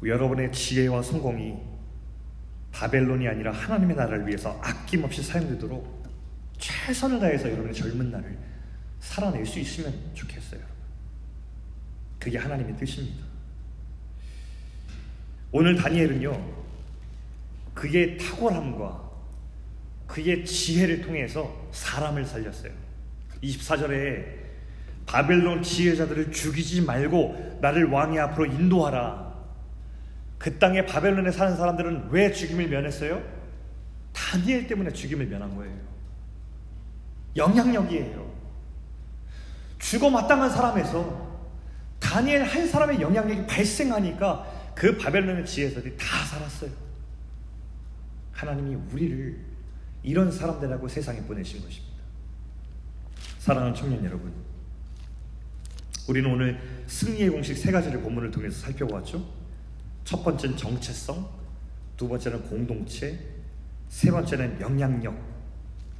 [SPEAKER 1] 여러분의 지혜와 성공이 바벨론이 아니라 하나님의 나라를 위해서 아낌없이 사용되도록 최선을 다해서 여러분의 젊은 날을 살아낼 수 있으면 좋겠어요. 그게 하나님의 뜻입니다. 오늘 다니엘은요, 그의 탁월함과 그의 지혜를 통해서 사람을 살렸어요. 24절에 바벨론 지혜자들을 죽이지 말고 나를 왕의 앞으로 인도하라. 그 땅에 바벨론에 사는 사람들은 왜 죽임을 면했어요? 다니엘 때문에 죽임을 면한 거예요. 영향력이에요. 죽어 마땅한 사람에서 다니엘 한 사람의 영향력이 발생하니까 그 바벨론의 지혜자들이 다 살았어요. 하나님이 우리를 이런 사람들하고 세상에 보내신 것입니다. 사랑하는 청년 여러분, 우리는 오늘 승리의 공식 세 가지를 본문을 통해서 살펴보았죠. 첫 번째는 정체성, 두 번째는 공동체, 세 번째는 영향력.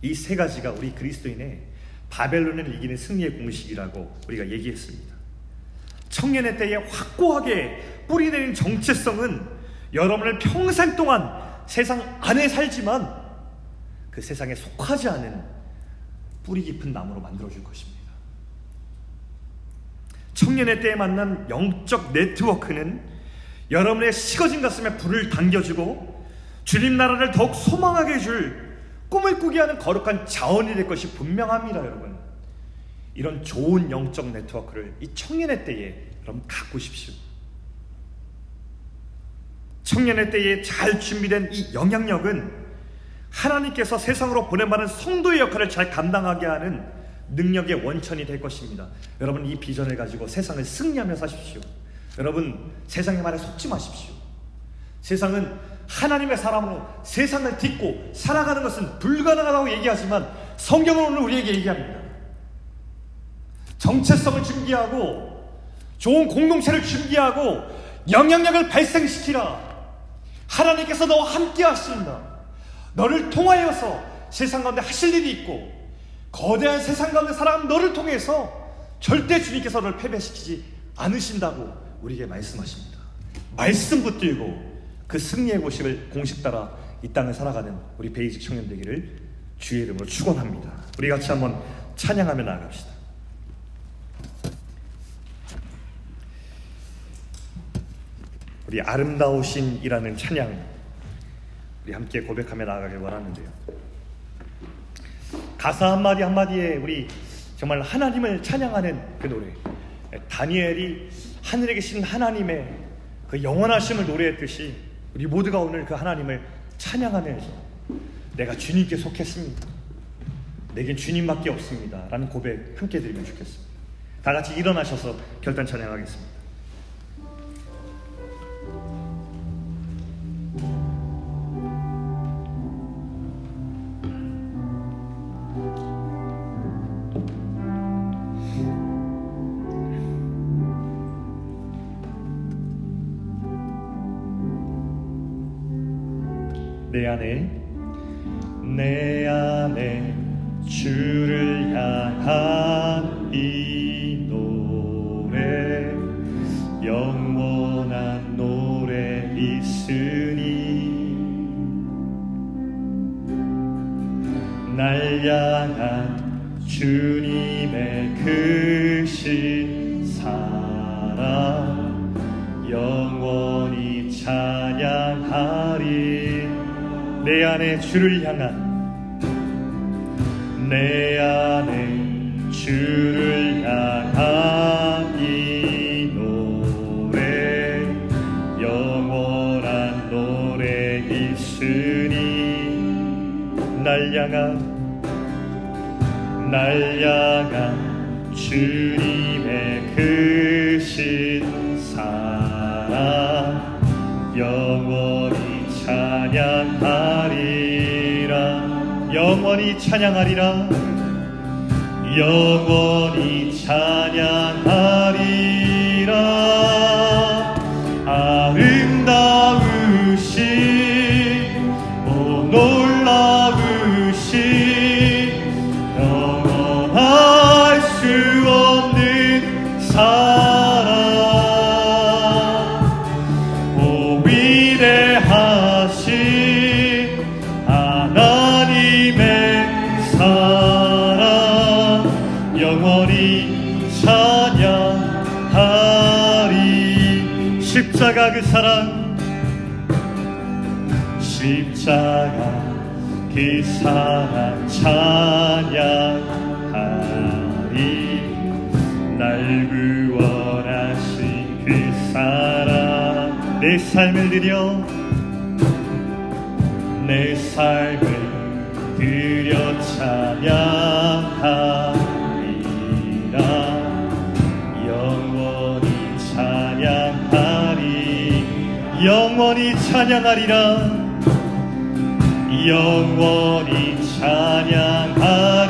[SPEAKER 1] 이 세 가지가 우리 그리스도인의 바벨론을 이기는 승리의 공식이라고 우리가 얘기했습니다. 청년의 때에 확고하게 뿌리내린 정체성은 여러분을 평생 동안 세상 안에 살지만 그 세상에 속하지 않은 뿌리 깊은 나무로 만들어줄 것입니다. 청년의 때에 만난 영적 네트워크는 여러분의 식어진 가슴에 불을 당겨주고 주님 나라를 더욱 소망하게 해줄 꿈을 꾸게 하는 거룩한 자원이 될 것이 분명합니다, 여러분. 이런 좋은 영적 네트워크를 이 청년의 때에 여러분 갖고 싶시오. 청년의 때에 잘 준비된 이 영향력은 하나님께서 세상으로 보내받은 성도의 역할을 잘 감당하게 하는 능력의 원천이 될 것입니다. 여러분 이 비전을 가지고 세상을 승리하며 사십시오. 여러분 세상의 말에 속지 마십시오. 세상은 하나님의 사람으로 세상을 딛고 살아가는 것은 불가능하다고 얘기하지만 성경은 오늘 우리에게 얘기합니다. 정체성을 준비하고 좋은 공동체를 준비하고 영향력을 발생시키라. 하나님께서 너와 함께 하신다. 너를 통하여서 세상 가운데 하실 일이 있고 거대한 세상 가운데 살아가는 너를 통해서 절대 주님께서 너를 패배시키지 않으신다고 우리에게 말씀하십니다. 말씀 붙들고 그 승리의 고식을 공식 따라 이 땅을 살아가는 우리 베이직 청년 되기를 주의 이름으로 축원합니다. 우리 같이 한번 찬양하며 나아갑시다. 우리 아름다우신이라는 찬양 우리 함께 고백하며 나아가길 원하는데요. 가사 한마디 한마디에 우리 정말 하나님을 찬양하는 그 노래 다니엘이 하늘에 계신 하나님의 그 영원하심을 노래했듯이 우리 모두가 오늘 그 하나님을 찬양하면서 내가 주님께 속했습니다. 내겐 주님밖에 없습니다. 라는 고백 함께 드리면 좋겠습니다. 다 같이 일어나셔서 결단 찬양하겠습니다. 내 안에 주를 향한 내 안에 주를 향한 이 노래 영원한 노래 있으니 날 향한 날 영원히 찬양하리라. 영원히 찬양하리라. 십자가 그 사랑. 십자가 그 사랑 찬양하리. 날 구원하신 그 사랑. 내 삶을 드려. 내 삶을 드려 찬양하리. 찬양하리라. 영원히 찬양하리라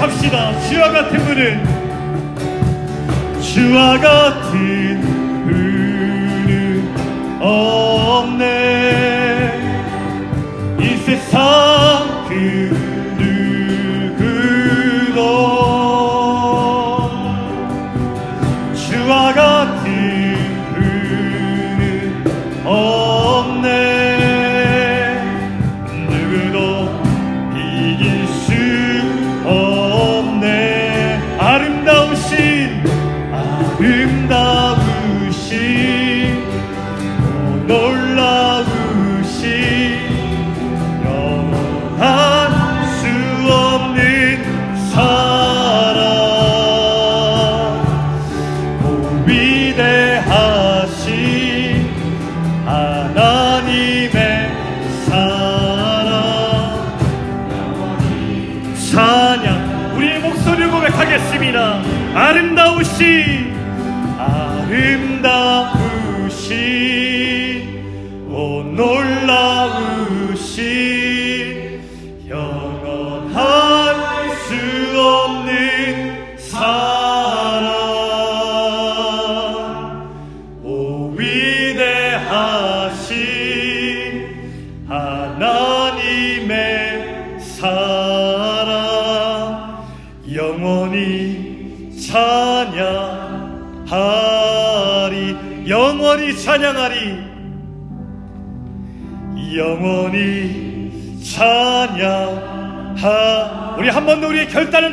[SPEAKER 1] 합시다. 주와 같은 분은 주와 같은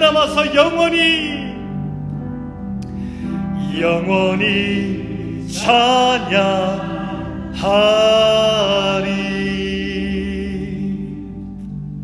[SPEAKER 1] 우리의 결단